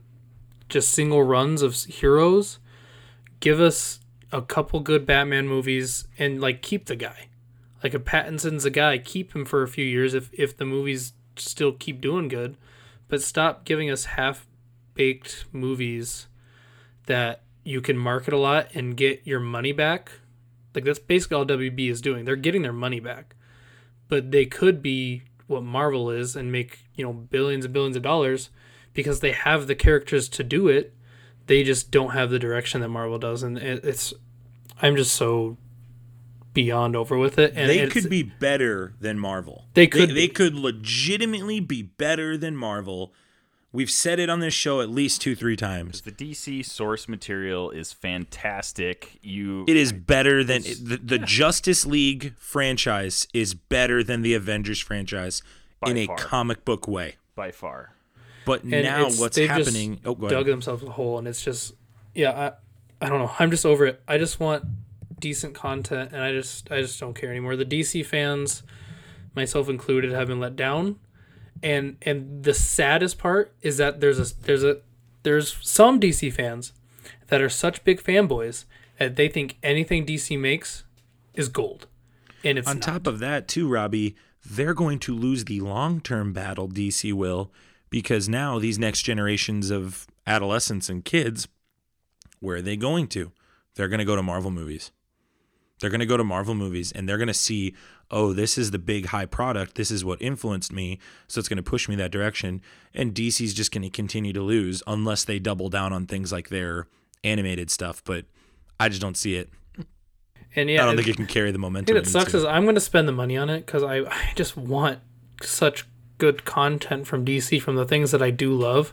just single runs of heroes, give us a couple good Batman movies and like keep the guy. Like if Pattinson's a guy, keep him for a few years if if the movies still keep doing good, but stop giving us half baked movies that you can market a lot and get your money back. Like that's basically all WB is doing. They're getting their money back. But they could be what Marvel is and make, you know, billions and billions of dollars because they have the characters to do it. They just don't have the direction that Marvel does and it, it's I'm just so beyond over with it and they could be better than Marvel. They could They, be. could legitimately be better than Marvel. We've said it on this show at least two, three times. The DC source material is fantastic. You It is better than the, the Justice League franchise is better than the Avengers franchise By in a comic book way. by far. But and now what's they've just happening? Oh, go dug themselves a hole and it's just yeah I, I don't know i'm just over it i just want decent content and i just i just don't care anymore the dc fans myself included have been let down and and the saddest part is that there's a there's a there's some dc fans that are such big fanboys that they think anything dc makes is gold and it's On not. top of that, too, Robbie, they're going to lose the long term battle DC will because now these next generations of adolescents and kids, where are they going to? They're going to go to Marvel movies. They're going to go to Marvel movies and they're going to see, oh, this is the big high product. This is what influenced me. So it's going to push me that direction. And DC's just going to continue to lose unless they double down on things like their animated stuff. But I just don't see it. and yeah I don't it- think it can carry the momentum. it sucks is I'm going to spend the money on it because I, I just want such good content from DC from the things that I do love.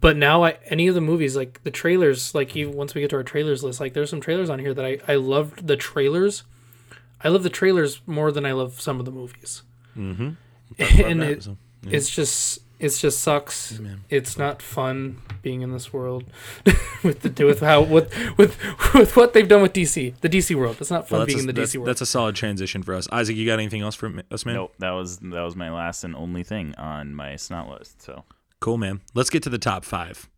But now I any of the movies like the trailers like even once we get to our trailers list like there's some trailers on here that I I loved the trailers. I love the trailers more than I love some of the movies. Mm-hmm. [laughs] and it, it's just It just sucks. It's not fun being in this world [laughs] with the with how with with with what they've done with DC, the DC world. It's not fun Well, that's, being a, in the DC world. that's a solid transition for us. Isaac, you got anything else for us, man? Nope, that was that was my last and only thing on my snot list. So Cool, man. Let's get to the top five.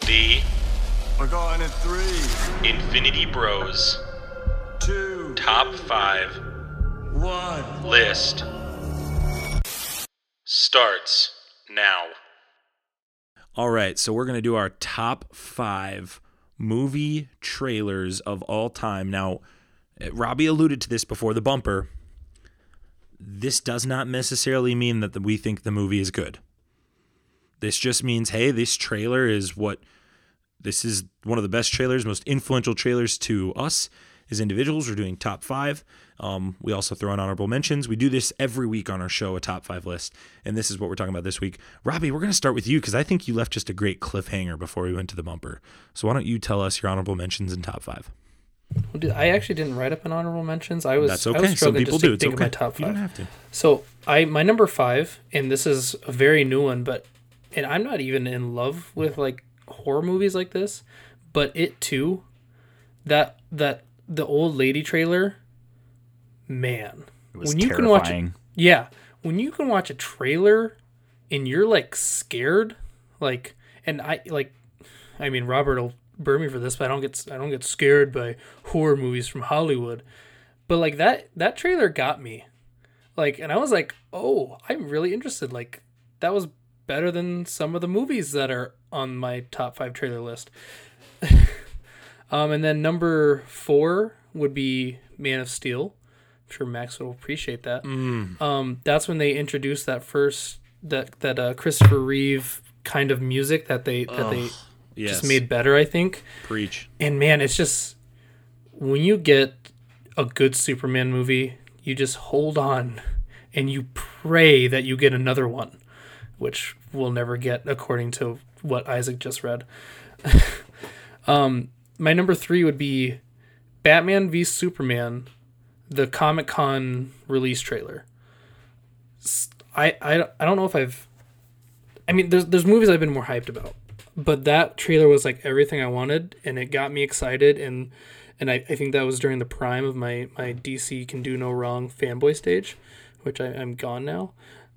The We're going in three, Infinity Bros two, top five one. list starts now. All right, so we're going to do our top five movie trailers of all time. Now, Robbie alluded to this before the bumper. This does not necessarily mean that we think the movie is good. This just means, hey, this trailer is what this is one of the best trailers, most influential trailers to us as individuals. We're doing top five. Um, we also throw in honorable mentions. We do this every week on our show, a top five list. And this is what we're talking about this week. Robbie, we're going to start with you because I think you left just a great cliffhanger before we went to the bumper. So why don't you tell us your honorable mentions and top five? Well, dude, I actually didn't write up an honorable mentions. I was That's I okay. was Some people do. It's okay. of my top You five. don't have to. So I my number five, and this is a very new one, but and I'm not even in love with like horror movies like this, but it too, that that the old lady trailer, man, it was when you can watch it, yeah, when you can watch a trailer, and you're like scared, like, and I like, I mean Robert will burn me for this, but I don't get I don't get scared by horror movies from Hollywood, but like that that trailer got me. Like and i was like oh i'm really interested. Like that was better than some of the movies that are on my top five trailer list. [laughs] Um and then number four would be man of steel. I'm sure max will appreciate that. Um that's when they introduced that first that that uh christopher reeve kind of music that they that they Yes. just made better i think. Preach. and man, it's just when you get a good Superman movie, you just hold on and you pray that you get another one, which we'll never get according to what Isaac just read. [laughs] um, my number three would be Batman v Superman, the Comic Con release trailer. I, I, I don't know if I've. I mean, there's there's movies I've been more hyped about, but that trailer was like everything I wanted, and it got me excited, and and I, I think that was during the prime of my my DC can do no wrong fanboy stage, which I, I'm gone now,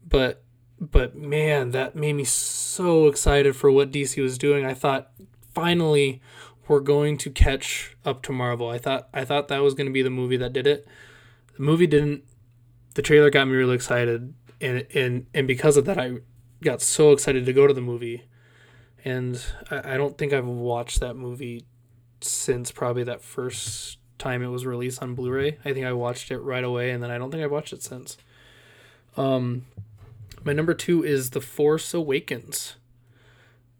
but but man, that made me so excited for what DC was doing. I thought finally we're going to catch up to Marvel. I thought I thought that was going to be the movie that did it. The movie didn't. The trailer got me really excited, and and and because of that, I got so excited to go to the movie. And I, I don't think I've watched that movie since probably that first time it was released on Blu-ray. I think I watched it right away, and then I don't think I've watched it since. Um, my number two is The Force Awakens.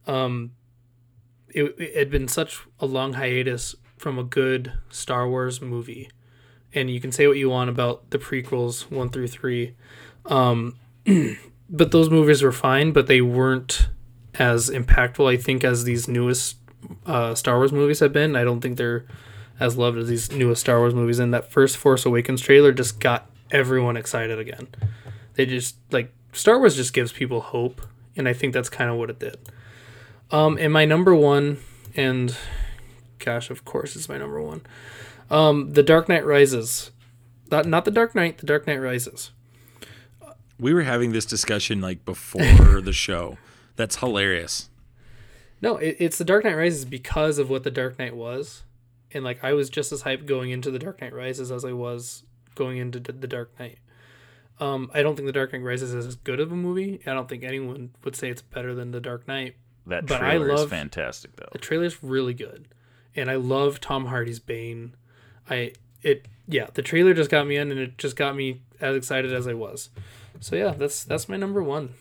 Um, it, it had been such a long hiatus from a good Star Wars movie, and you can say what you want about the prequels one through three, um, [clears throat] but those movies were fine, but they weren't as impactful, I think, as these newest uh, Star Wars movies have been. I don't think they're as loved as these newest Star Wars movies. And that first Force Awakens trailer just got everyone excited again. They just like Star Wars just gives people hope, and I think that's kind of what it did. Um, and my number one, and gosh, of course, it's my number one. Um, The Dark Knight Rises, not not The Dark Knight, The Dark Knight Rises. We were having this discussion like before the show. That's hilarious. No, it, it's The Dark Knight Rises because of what The Dark Knight was, and like I was just as hyped going into The Dark Knight Rises as I was going into The Dark Knight. Um, I don't think The Dark Knight Rises is as good of a movie. I don't think anyone would say it's better than The Dark Knight. That But I trailer is fantastic though. The trailer is really good, and I love Tom Hardy's Bane. I it yeah, the trailer just got me in, and it just got me as excited as I was. So yeah, that's that's my number one.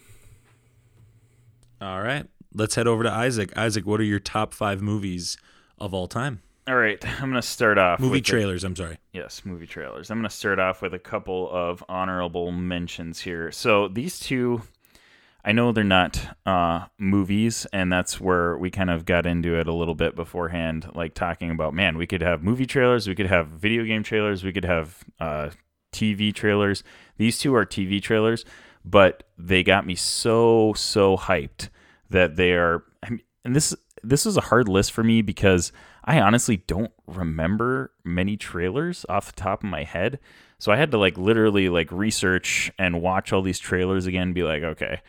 All right. Let's head over to Isaac. Isaac, what are your top five movies of all time? All right, I'm gonna start off Movie trailers, I'm sorry. Yes, movie trailers. I'm going to start off with a couple of honorable mentions here. So these two, I know they're not uh, movies, and that's where we kind of got into it a little bit beforehand, like talking about, man, we could have movie trailers, we could have video game trailers, we could have uh, TV trailers. These two are TV trailers, but they got me so so hyped that they are. I mean, and this this is a hard list for me because I honestly don't remember many trailers off the top of my head. So I had to like literally like research and watch all these trailers again be like, okay,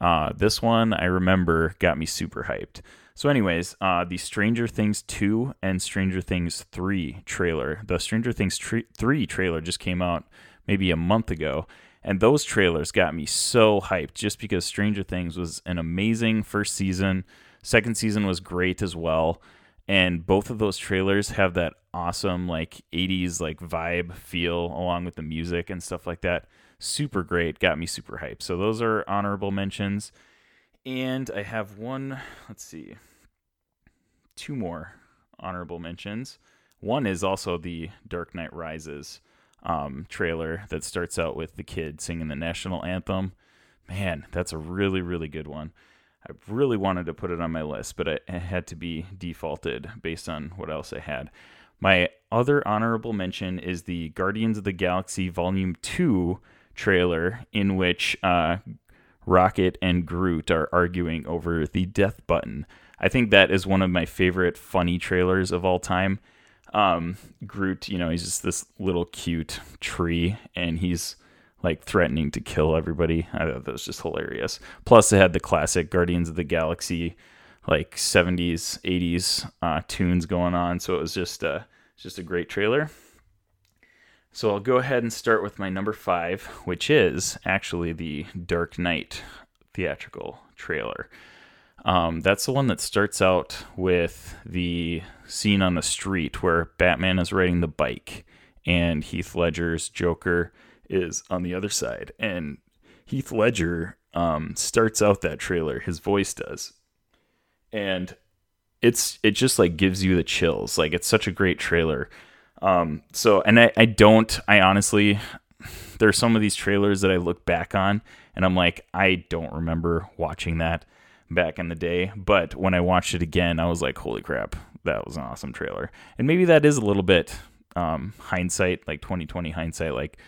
uh, this one I remember got me super hyped. So, anyways, uh, the Stranger Things 2 and Stranger Things 3 trailer. The Stranger Things 3 trailer just came out maybe a month ago. And those trailers got me so hyped just because Stranger Things was an amazing first season. Second season was great as well. And both of those trailers have that awesome, like 80s, like vibe feel along with the music and stuff like that. Super great. Got me super hyped. So those are honorable mentions. And I have one, let's see, two more honorable mentions. One is also the Dark Knight Rises um, trailer that starts out with the kid singing the national anthem. Man, that's a really, really good one. I really wanted to put it on my list, but it had to be defaulted based on what else I had. My other honorable mention is the Guardians of the Galaxy Volume 2 trailer, in which uh, Rocket and Groot are arguing over the death button. I think that is one of my favorite funny trailers of all time. Um, Groot, you know, he's just this little cute tree, and he's like threatening to kill everybody. I thought that was just hilarious. Plus, it had the classic Guardians of the Galaxy, like 70s, 80s uh, tunes going on. So it was just a, just a great trailer. So I'll go ahead and start with my number five, which is actually the Dark Knight theatrical trailer. Um, that's the one that starts out with the scene on the street where Batman is riding the bike and Heath Ledger's Joker is on the other side. And Heath Ledger um, starts out that trailer, his voice does. And it's it just like gives you the chills. Like it's such a great trailer. Um, so and I, I don't I honestly there's some of these trailers that I look back on and I'm like, I don't remember watching that back in the day. But when I watched it again, I was like, holy crap, that was an awesome trailer. And maybe that is a little bit um, hindsight, like 2020 hindsight. Like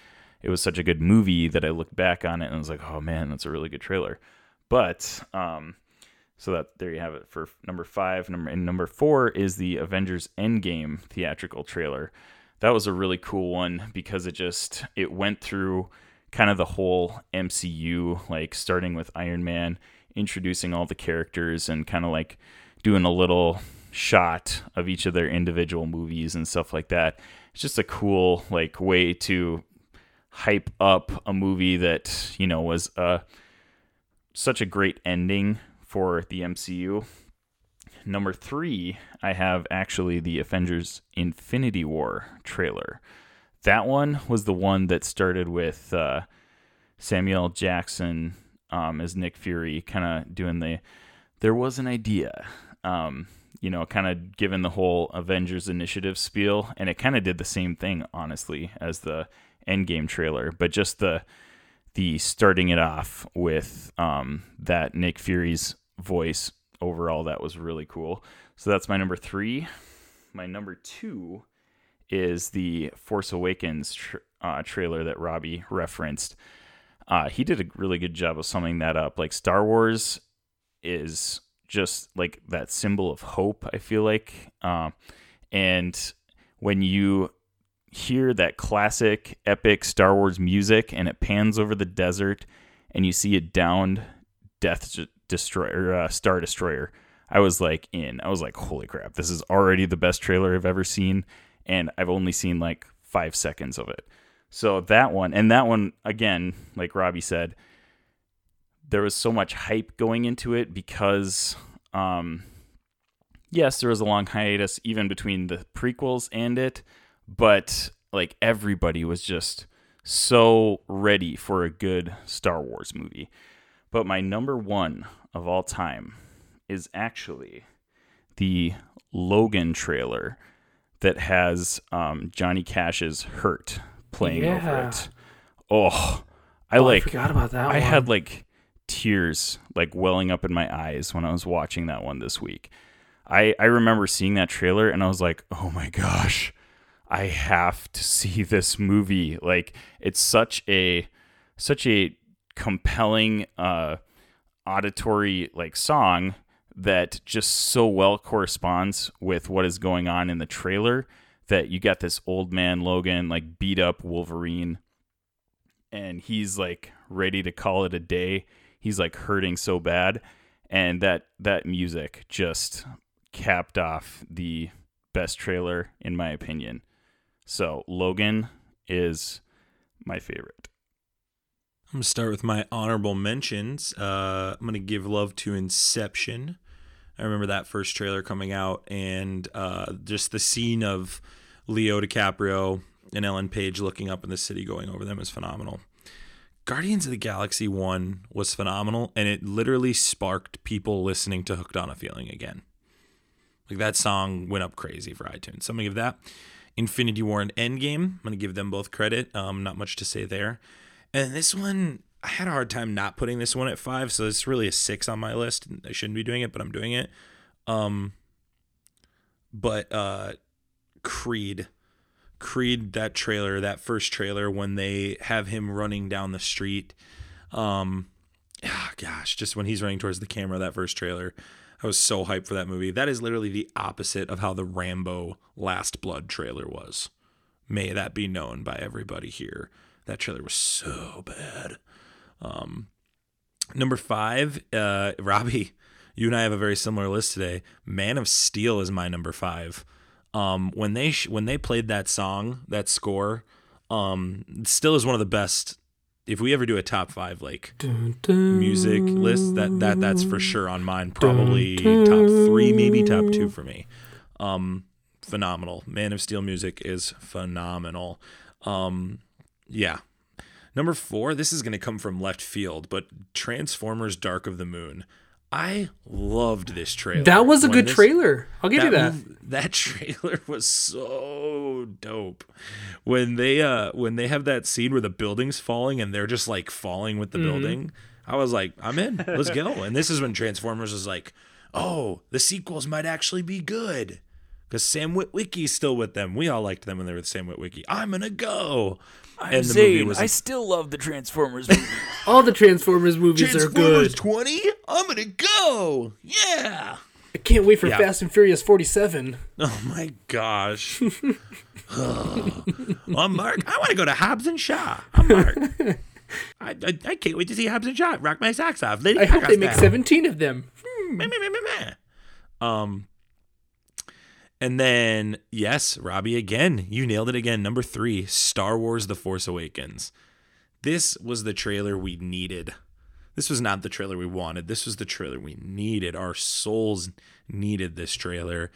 it was such a good movie that I looked back on it and I was like, oh man, that's a really good trailer. But um, so that there you have it for number five. Number and number four is the Avengers Endgame theatrical trailer. That was a really cool one because it just it went through kind of the whole MCU, like starting with Iron Man introducing all the characters and kind of like doing a little shot of each of their individual movies and stuff like that. It's just a cool like way to hype up a movie that, you know, was uh such a great ending for the MCU. Number 3, I have actually the Avengers Infinity War trailer. That one was the one that started with uh, Samuel Jackson um, as Nick Fury, kind of doing the there was an idea, um, you know, kind of given the whole Avengers Initiative spiel, and it kind of did the same thing, honestly, as the Endgame trailer, but just the the starting it off with um, that Nick Fury's voice overall that was really cool. So that's my number three. My number two is the Force Awakens tra- uh, trailer that Robbie referenced. Uh, he did a really good job of summing that up. Like Star Wars is just like that symbol of hope. I feel like, uh, and when you hear that classic epic Star Wars music and it pans over the desert and you see a downed Death Destroyer, uh, Star Destroyer, I was like in. I was like, holy crap, this is already the best trailer I've ever seen, and I've only seen like five seconds of it. So that one, and that one, again, like Robbie said, there was so much hype going into it because, um, yes, there was a long hiatus even between the prequels and it, but like everybody was just so ready for a good Star Wars movie. But my number one of all time is actually the Logan trailer that has um, Johnny Cash's "Hurt" playing over it. Oh, I Oh, like. I forgot about that I one. had like tears like welling up in my eyes when I was watching that one this week. I I remember seeing that trailer and I was like, "Oh my gosh. I have to [laughs] see this movie." Like it's such a such a compelling uh, auditory like song that just so well corresponds with what is going on in the trailer that you got this old man Logan like beat up Wolverine and he's like ready to call it a day. He's like hurting so bad and that that music just capped off the best trailer in my opinion. So Logan is my favorite. I'm gonna start with my honorable mentions. Uh, I'm gonna give love to Inception. I remember that first trailer coming out, and uh, just the scene of Leo DiCaprio and Ellen Page looking up in the city, going over them is phenomenal. Guardians of the Galaxy One was phenomenal, and it literally sparked people listening to "Hooked on a Feeling" again. Like that song went up crazy for iTunes. So I'm gonna give that. Infinity War and Endgame. I'm gonna give them both credit. Um, not much to say there. And this one, I had a hard time not putting this one at five, so it's really a six on my list. I shouldn't be doing it, but I'm doing it. Um, but uh, Creed, Creed, that trailer, that first trailer when they have him running down the street, um, ah, gosh, just when he's running towards the camera, that first trailer, I was so hyped for that movie. That is literally the opposite of how the Rambo Last Blood trailer was. May that be known by everybody here. That trailer was so bad. Um, number five, uh, Robbie, you and I have a very similar list today. Man of Steel is my number five. Um, when they sh- when they played that song, that score, um, still is one of the best. If we ever do a top five like music list, that that that's for sure on mine. Probably top three, maybe top two for me. Um, phenomenal. Man of Steel music is phenomenal. Um, yeah. Number four, this is going to come from left field, but Transformers Dark of the Moon. I loved this trailer. That was a When good this- trailer. I'll give you that. that [laughs] trailer was so dope. When they uh when they have that scene where the building's falling and they're just like falling with the Mm-hmm. building, I was like, I'm in. Let's go. And this is when Transformers was like, oh, the sequels might actually be good. Because Sam Witwicky's still with them. We all liked them when they were with Sam Witwicky. I'm gonna go. and the movie was still love the Transformers movie. [laughs] All the Transformers movies are Transformers good. 20? I'm gonna go. Yeah. I can't wait for Yeah. Fast and Furious 47. Oh my gosh. I'm [laughs] Mark. I want to go to Hobbs and Shaw. I'm Mark. [laughs] I, I, I can't wait to see Hobbs and Shaw. Rock my socks off. Lady I hope they make style. 17 of them. Meh, meh, meh, meh, meh. Um, and then yes, Robbie again. You nailed it again. Number three, Star Wars: The Force Awakens. This was the trailer we needed. This was not the trailer we wanted. This was the trailer we needed. Our souls needed this trailer.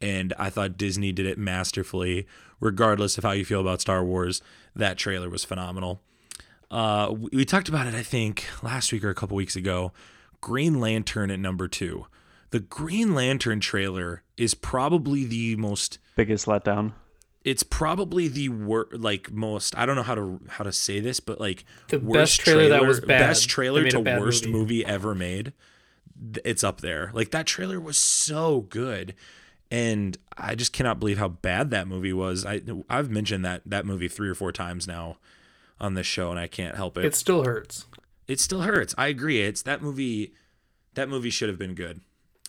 And I thought Disney did it masterfully. Regardless of how you feel about Star Wars, that trailer was phenomenal. Uh, we, talked about it, I think, last week or a couple weeks ago. Green Lantern at number two. The Green Lantern trailer is probably the most Biggest letdown. it's probably the worst, like most I don't know how to how to say this, but like The worst best trailer that was bad. best trailer to bad worst movie. movie. ever made. It's up there. Like that trailer was so good, and I just cannot believe how bad that movie was. I I've mentioned that that movie three or four times now on this show, and I can't help it. It still hurts. it still hurts. I agree. It's that movie. That movie should have been good.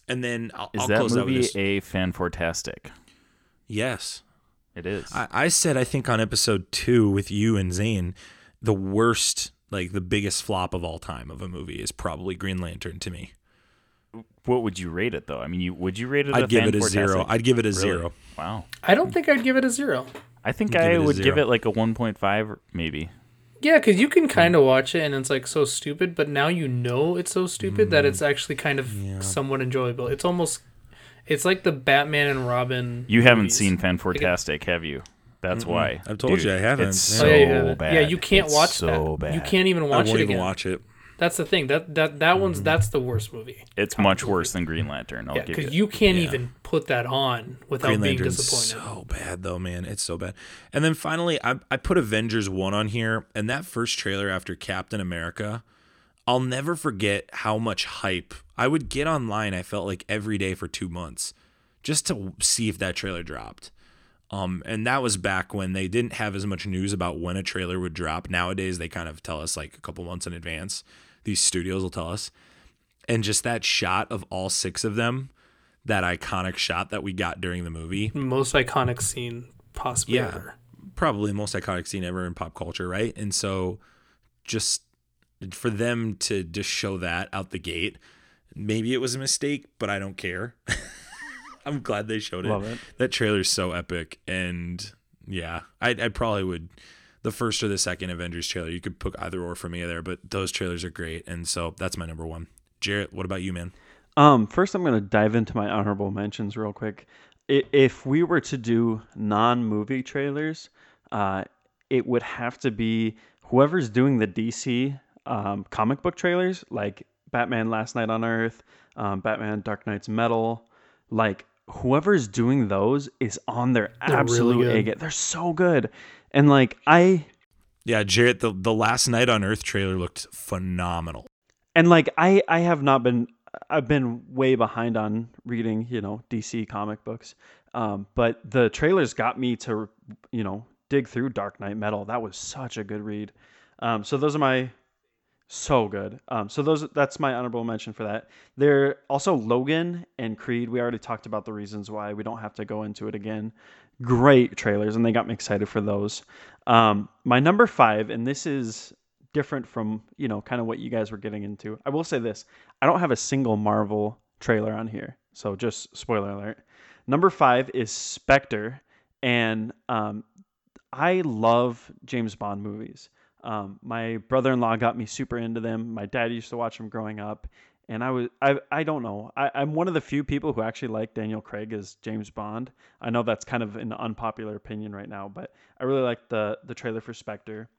And then I'll, Is I'll that close out with movie this. a fan fantastic? yes. It is. I, I said I think on episode two with you and Zane, the worst, like the biggest flop of all time of a movie is probably Green Lantern to me. what would you rate it though? I mean, you would you rate it? I'd give it a zero. I'd give it a Really? zero. Wow. I don't think I'd give it a zero. I think Give I it a would give it like a 1.5 maybe. Yeah, because you can kind of watch it and it's like so stupid, but now you know it's so stupid Mm. that it's actually kind of somewhat enjoyable. It's almost, it's like the Batman and Robin. You haven't movies. seen Fantastic, have you? That's why. I've told you I haven't. It's Yeah. so Oh, yeah, yeah. bad. Yeah, you can't It's watch so that. bad. You can't even watch I watch won't it even again. watch it. That's the thing. That that that Mm-hmm. one's that's the worst movie. It's much worse than Green Lantern. I'll Yeah, because you. you can't Yeah. even put that on without Green being Lantern's disappointed. so bad though, man. It's so bad. And then finally, I I put Avengers one on here, and that first trailer after Captain America, I'll never forget how much hype I would get online. I felt like every day for two months, just to see if that trailer dropped. Um, and that was back when they didn't have as much news about when a trailer would drop. Nowadays, they kind of tell us like a couple months in advance. These studios will tell us. And just that shot of all six of them, that iconic shot that we got during the movie, Most iconic scene possibly Yeah. ever. probably the most iconic scene ever in pop culture, right? And so just for them to just show that out the gate, maybe it was a mistake, but I don't care. [laughs] I'm glad they showed it. Love it. That trailer's so epic, and yeah, I I probably would the first or the second Avengers trailer. You could pick either or for me there, but those trailers are great, and so that's my number one. Jarrett, what about you, man? Um, first, I'm going to dive into my honorable mentions real quick. If we were to do non-movie trailers, uh, it would have to be whoever's doing the DC um, comic book trailers, like Batman: Last Night on Earth, um, Batman: Dark Nights Metal. Like whoever's doing those is on their really absolute good. A game. They're so good, and like I Yeah, Jarrett, the the last night on Earth trailer looked phenomenal. and like I I have not been I've been way behind on reading you know DC comic books, um, but the trailers got me to you know dig through Dark Nights Metal. That was such a good read. Um, so those are my so good. Um, so those that's my honorable mention for that. There also Logan and Creed. We already talked about the reasons why. We don't have to go into it again. Great trailers, and they got me excited for those. Um, my number five, and this is different from you know kind of what you guys were getting into. I will say this: I don't have a single Marvel trailer on here, so just spoiler alert. Number five is Spectre, and um, I love James Bond movies. Um, my brother-in-law got me super into them. My dad used to watch them growing up, and I was I I don't know. I, I'm one of the few people who actually like Daniel Craig as James Bond. I know that's kind of an unpopular opinion right now, but I really like the the trailer for Spectre.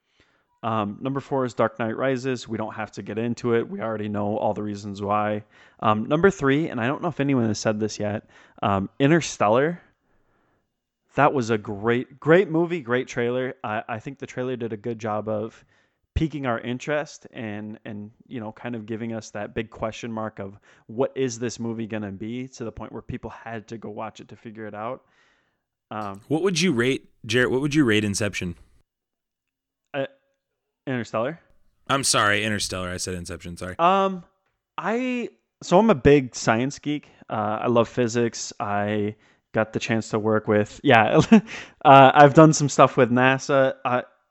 Um, number four is Dark Knight Rises. We don't have to get into it. We already know all the reasons why. Um, number three, and I don't know if anyone has said this yet, um, Interstellar. That was a great, great movie, great trailer. I, I think the trailer did a good job of piquing our interest and and you know kind of giving us that big question mark of what is this movie gonna be to the point where people had to go watch it to figure it out. Um, What would you rate, Jarrett? What would you rate Inception? uh, Interstellar. I'm sorry, Interstellar. I said Inception. Sorry. Um, I so I'm a big science geek. Uh, I love physics. I got the chance to work with yeah. [laughs] uh, I've done some stuff with NASA.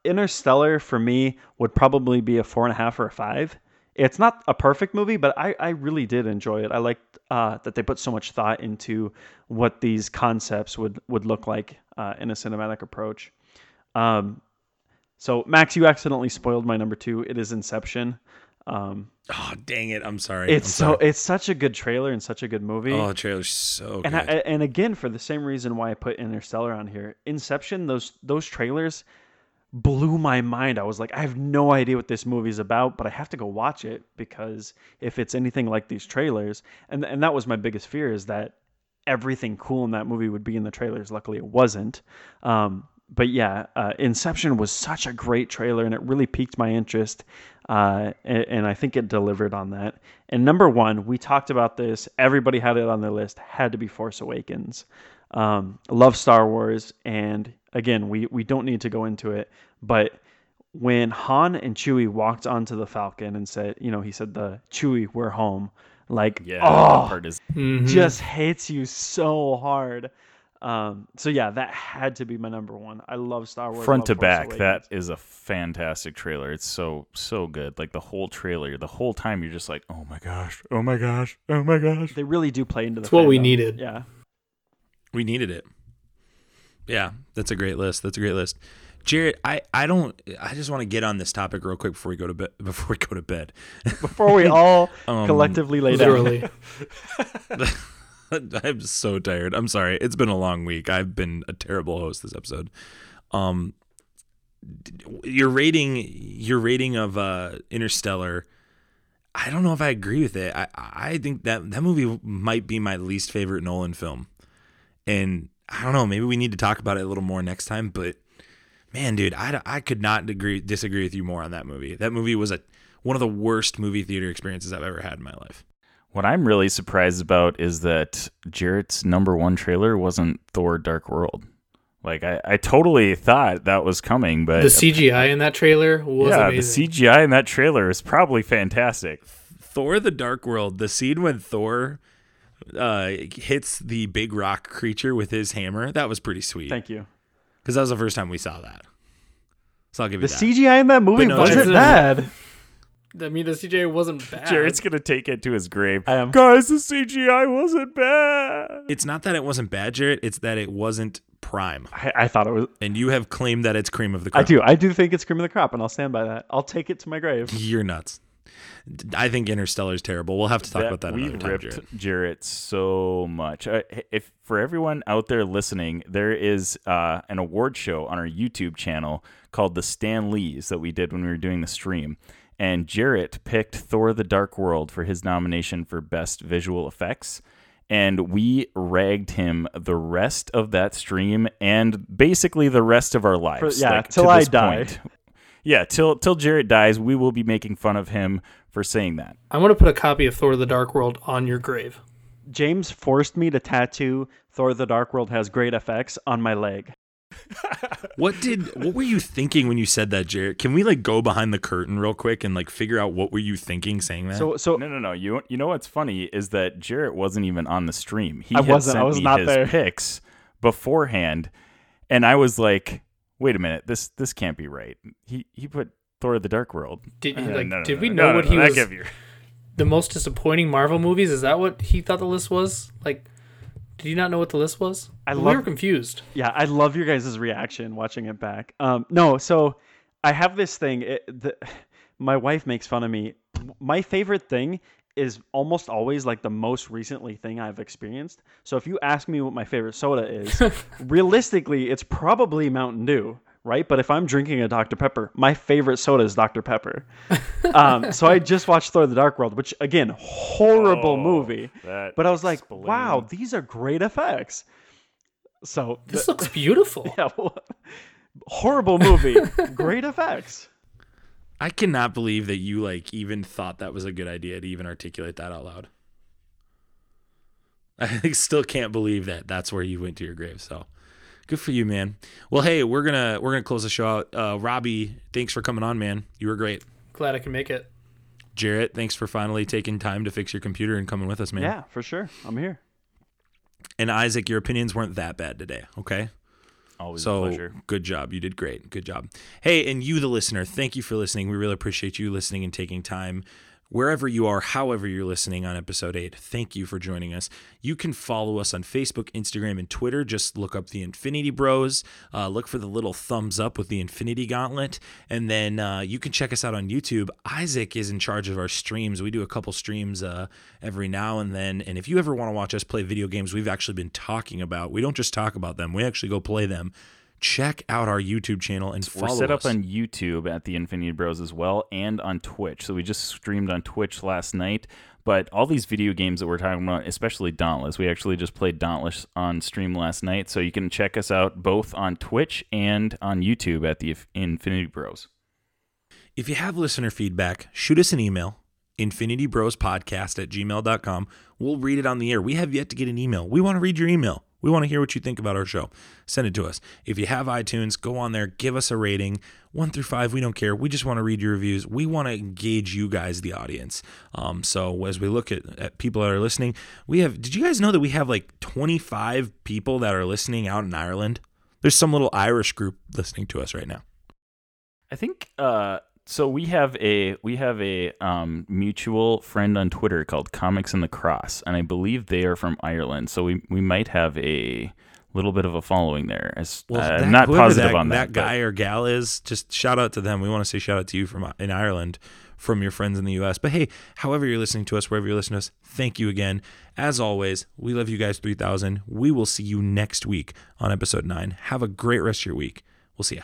Interstellar for me would probably be a four and a half or a five. It's not a perfect movie, but I, I really did enjoy it. I liked uh, that they put so much thought into what these concepts would would look like uh, in a cinematic approach. Um, so Max, you accidentally spoiled my number two. It is Inception. Um, Oh, dang it. I'm sorry. it's I'm so sorry. it's such a good trailer and such a good movie. Oh, the trailer's so and good. I, and again for the same reason why I put Interstellar on here, Inception those those trailers blew my mind. I was like, I have no idea what this movie's about, but I have to go watch it because if it's anything like these trailers, and and that was my biggest fear is that everything cool in that movie would be in the trailers. Luckily, it wasn't. Um, but yeah, uh, Inception was such a great trailer, and it really piqued my interest. Uh, and, and I think it delivered on that. And number one, we talked about this. Everybody had it on their list. Had to be Force Awakens. Um, love Star Wars, and again, we we don't need to go into it, but when Han and Chewie walked onto the Falcon and said, you know, he said the Chewie, we're home. Like, Yeah, oh, that part is Mhm. just hits you so hard. Um, so yeah, that had to be my number one. I love Star Wars. front to Force back. Awakens. That is a fantastic trailer. It's so so good. Like the whole trailer, the whole time you're just like, oh my gosh, oh my gosh, oh my gosh. they really do play into the. It's what we needed. Yeah. we needed it. Yeah, that's a great list. That's a great list. Jarrett, I, I don't I just want to get on this topic real quick before we go to bed before we go to bed. Before we [laughs] all Um, collectively lay down. [laughs] I'm so tired. I'm sorry. It's been a long week. I've been a terrible host this episode. Um your rating your rating of uh Interstellar I don't know if I agree with it. I I think that that movie might be my least favorite Nolan film. And I don't know, maybe we need to talk about it a little more next time, but man, dude, I, I could not agree, disagree with you more on that movie. That movie was a one of the worst movie theater experiences I've ever had in my life. What I'm really surprised about is that Jarrett's number one trailer wasn't Thor: Dark World. Like I, I totally thought that was coming, but The CGI in that trailer was yeah, amazing. the CGI in that trailer is probably fantastic. Thor: The Dark World. The scene when Thor uh, hits the big rock creature with his hammer. That was pretty sweet. Thank you. Because that was the first time we saw that. So I'll give you The that. CGI in that movie no, wasn't Jarrett- bad. I mean, the CGI wasn't bad. Jarrett's gonna take it to his grave. I am. Guys, the CGI wasn't bad. it's not that it wasn't bad, Jarrett. It's that it wasn't prime. I, I thought it was. And you have claimed that it's cream of the crop. I do. I do think it's cream of the crop, and I'll stand by that. I'll take it to my grave. You're nuts. I think Interstellar is terrible. We'll have to talk about that we another time, ripped Jarrett. Jarrett so much. Uh, if for everyone out there listening, there is uh, an award show on our YouTube channel called the Stan Lees that we did when we were doing the stream, and Jarrett picked Thor: The Dark World for his nomination for Best Visual Effects. And we ragged him the rest of that stream and basically the rest of our lives. yeah, like, till to I die. point. Yeah, till till Jarrett dies, we will be making fun of him for saying that. I want to put a copy of Thor: The Dark World on your grave. James forced me to tattoo Thor: The Dark World has great effects on my leg. [laughs] What did what were you thinking when you said that, Jarrett? Can we like go behind the curtain real quick and like figure out what were you thinking saying that? So, so No, no, no. You you know what's funny is that Jarrett wasn't even on the stream. He I wasn't. I sent was me not his there. [laughs] picks beforehand, and I was like, "Wait a minute, this this can't be right." He he put Thor: The Dark World. Did- Uh, like, no, no, did we no, know no, what he was- be. The most disappointing Marvel movies? Is that what he thought the list was? Like, did you not know what the list was? I love, we were confused. yeah, I love your guys' reaction watching it back. Um, no, so I have this thing. It, the, [sighs] my wife makes fun of me. My favorite thing is almost always like the most recently thing I've experienced. So if you ask me what my favorite soda is, [laughs] realistically, it's probably Mountain Dew, right? But if I'm drinking a Dr. Pepper, my favorite soda is Dr. Pepper. um, so I just watched Thor: The Dark World, which again, horrible Oh, movie. But I was like, spleen. wow, these are great effects. So This looks beautiful. [laughs] yeah, well, horrible movie, [laughs] great effects. I cannot believe that you like even thought that was a good idea to even articulate that out loud. [laughs] I still can't believe that that's where you went to your grave. So good for you, man. Well, hey, we're gonna we're gonna close the show out. Uh, Robbie, thanks for coming on, man. You were great. Glad I can make it. Jarrett, thanks for finally taking time to fix your computer and coming with us, man. Yeah, for sure. I'm here. And Isaac, your opinions weren't that bad today. Okay. Always So a pleasure. good job. You did great. Good job. Hey, and you, the listener, thank you for listening. We really appreciate you listening and taking time. Wherever you are, however you're listening on episode eight, thank you for joining us. You can follow us on Facebook, Instagram, and Twitter. Just look up the Infinity Bros. Uh, look for the little thumbs up with the Infinity Gauntlet. And then uh, you can check us out on YouTube. Isaac is in charge of our streams. We do a couple streams uh, every now and then. And if you ever want to watch us play video games we've actually been talking about, we don't just talk about them, we actually go play them. Check out our YouTube channel and follow. We're set us. up on YouTube at the Infinity Bros as well, and on Twitch. So we just streamed on Twitch last night. But all these video games that we're talking about, especially Dauntless, we actually just played Dauntless on stream last night. So you can check us out both on Twitch and on YouTube at the Infinity Bros. If you have listener feedback, shoot us an email, infinitybrospodcast at gmail.com. We'll read it on the air. We have yet to get an email. We want to read your email. We want to hear what you think about our show. Send it to us. If you have iTunes, go on there, give us a rating. One through five, we don't care. We just want to read your reviews. We want to engage you guys, the audience. Um, so as we look at, at people that are listening, we have, did you guys know that we have like 25 people that are listening out in Ireland? There's some little Irish group listening to us right now. I think uh, so. We have a we have a um, mutual friend on Twitter called Comics in the Cross, and I believe they are from Ireland. So we we might have a little bit of a following there. As, uh, that- I'm not positive that, on that. that guy or gal is. Just shout out to them. We want to say shout out to you from in Ireland, from your friends in the U.S. But hey, however you're listening to us, wherever you're listening to us, thank you again. As always, we love you guys. Three thousand. We will see you next week on episode nine. Have a great rest of your week. We'll see ya.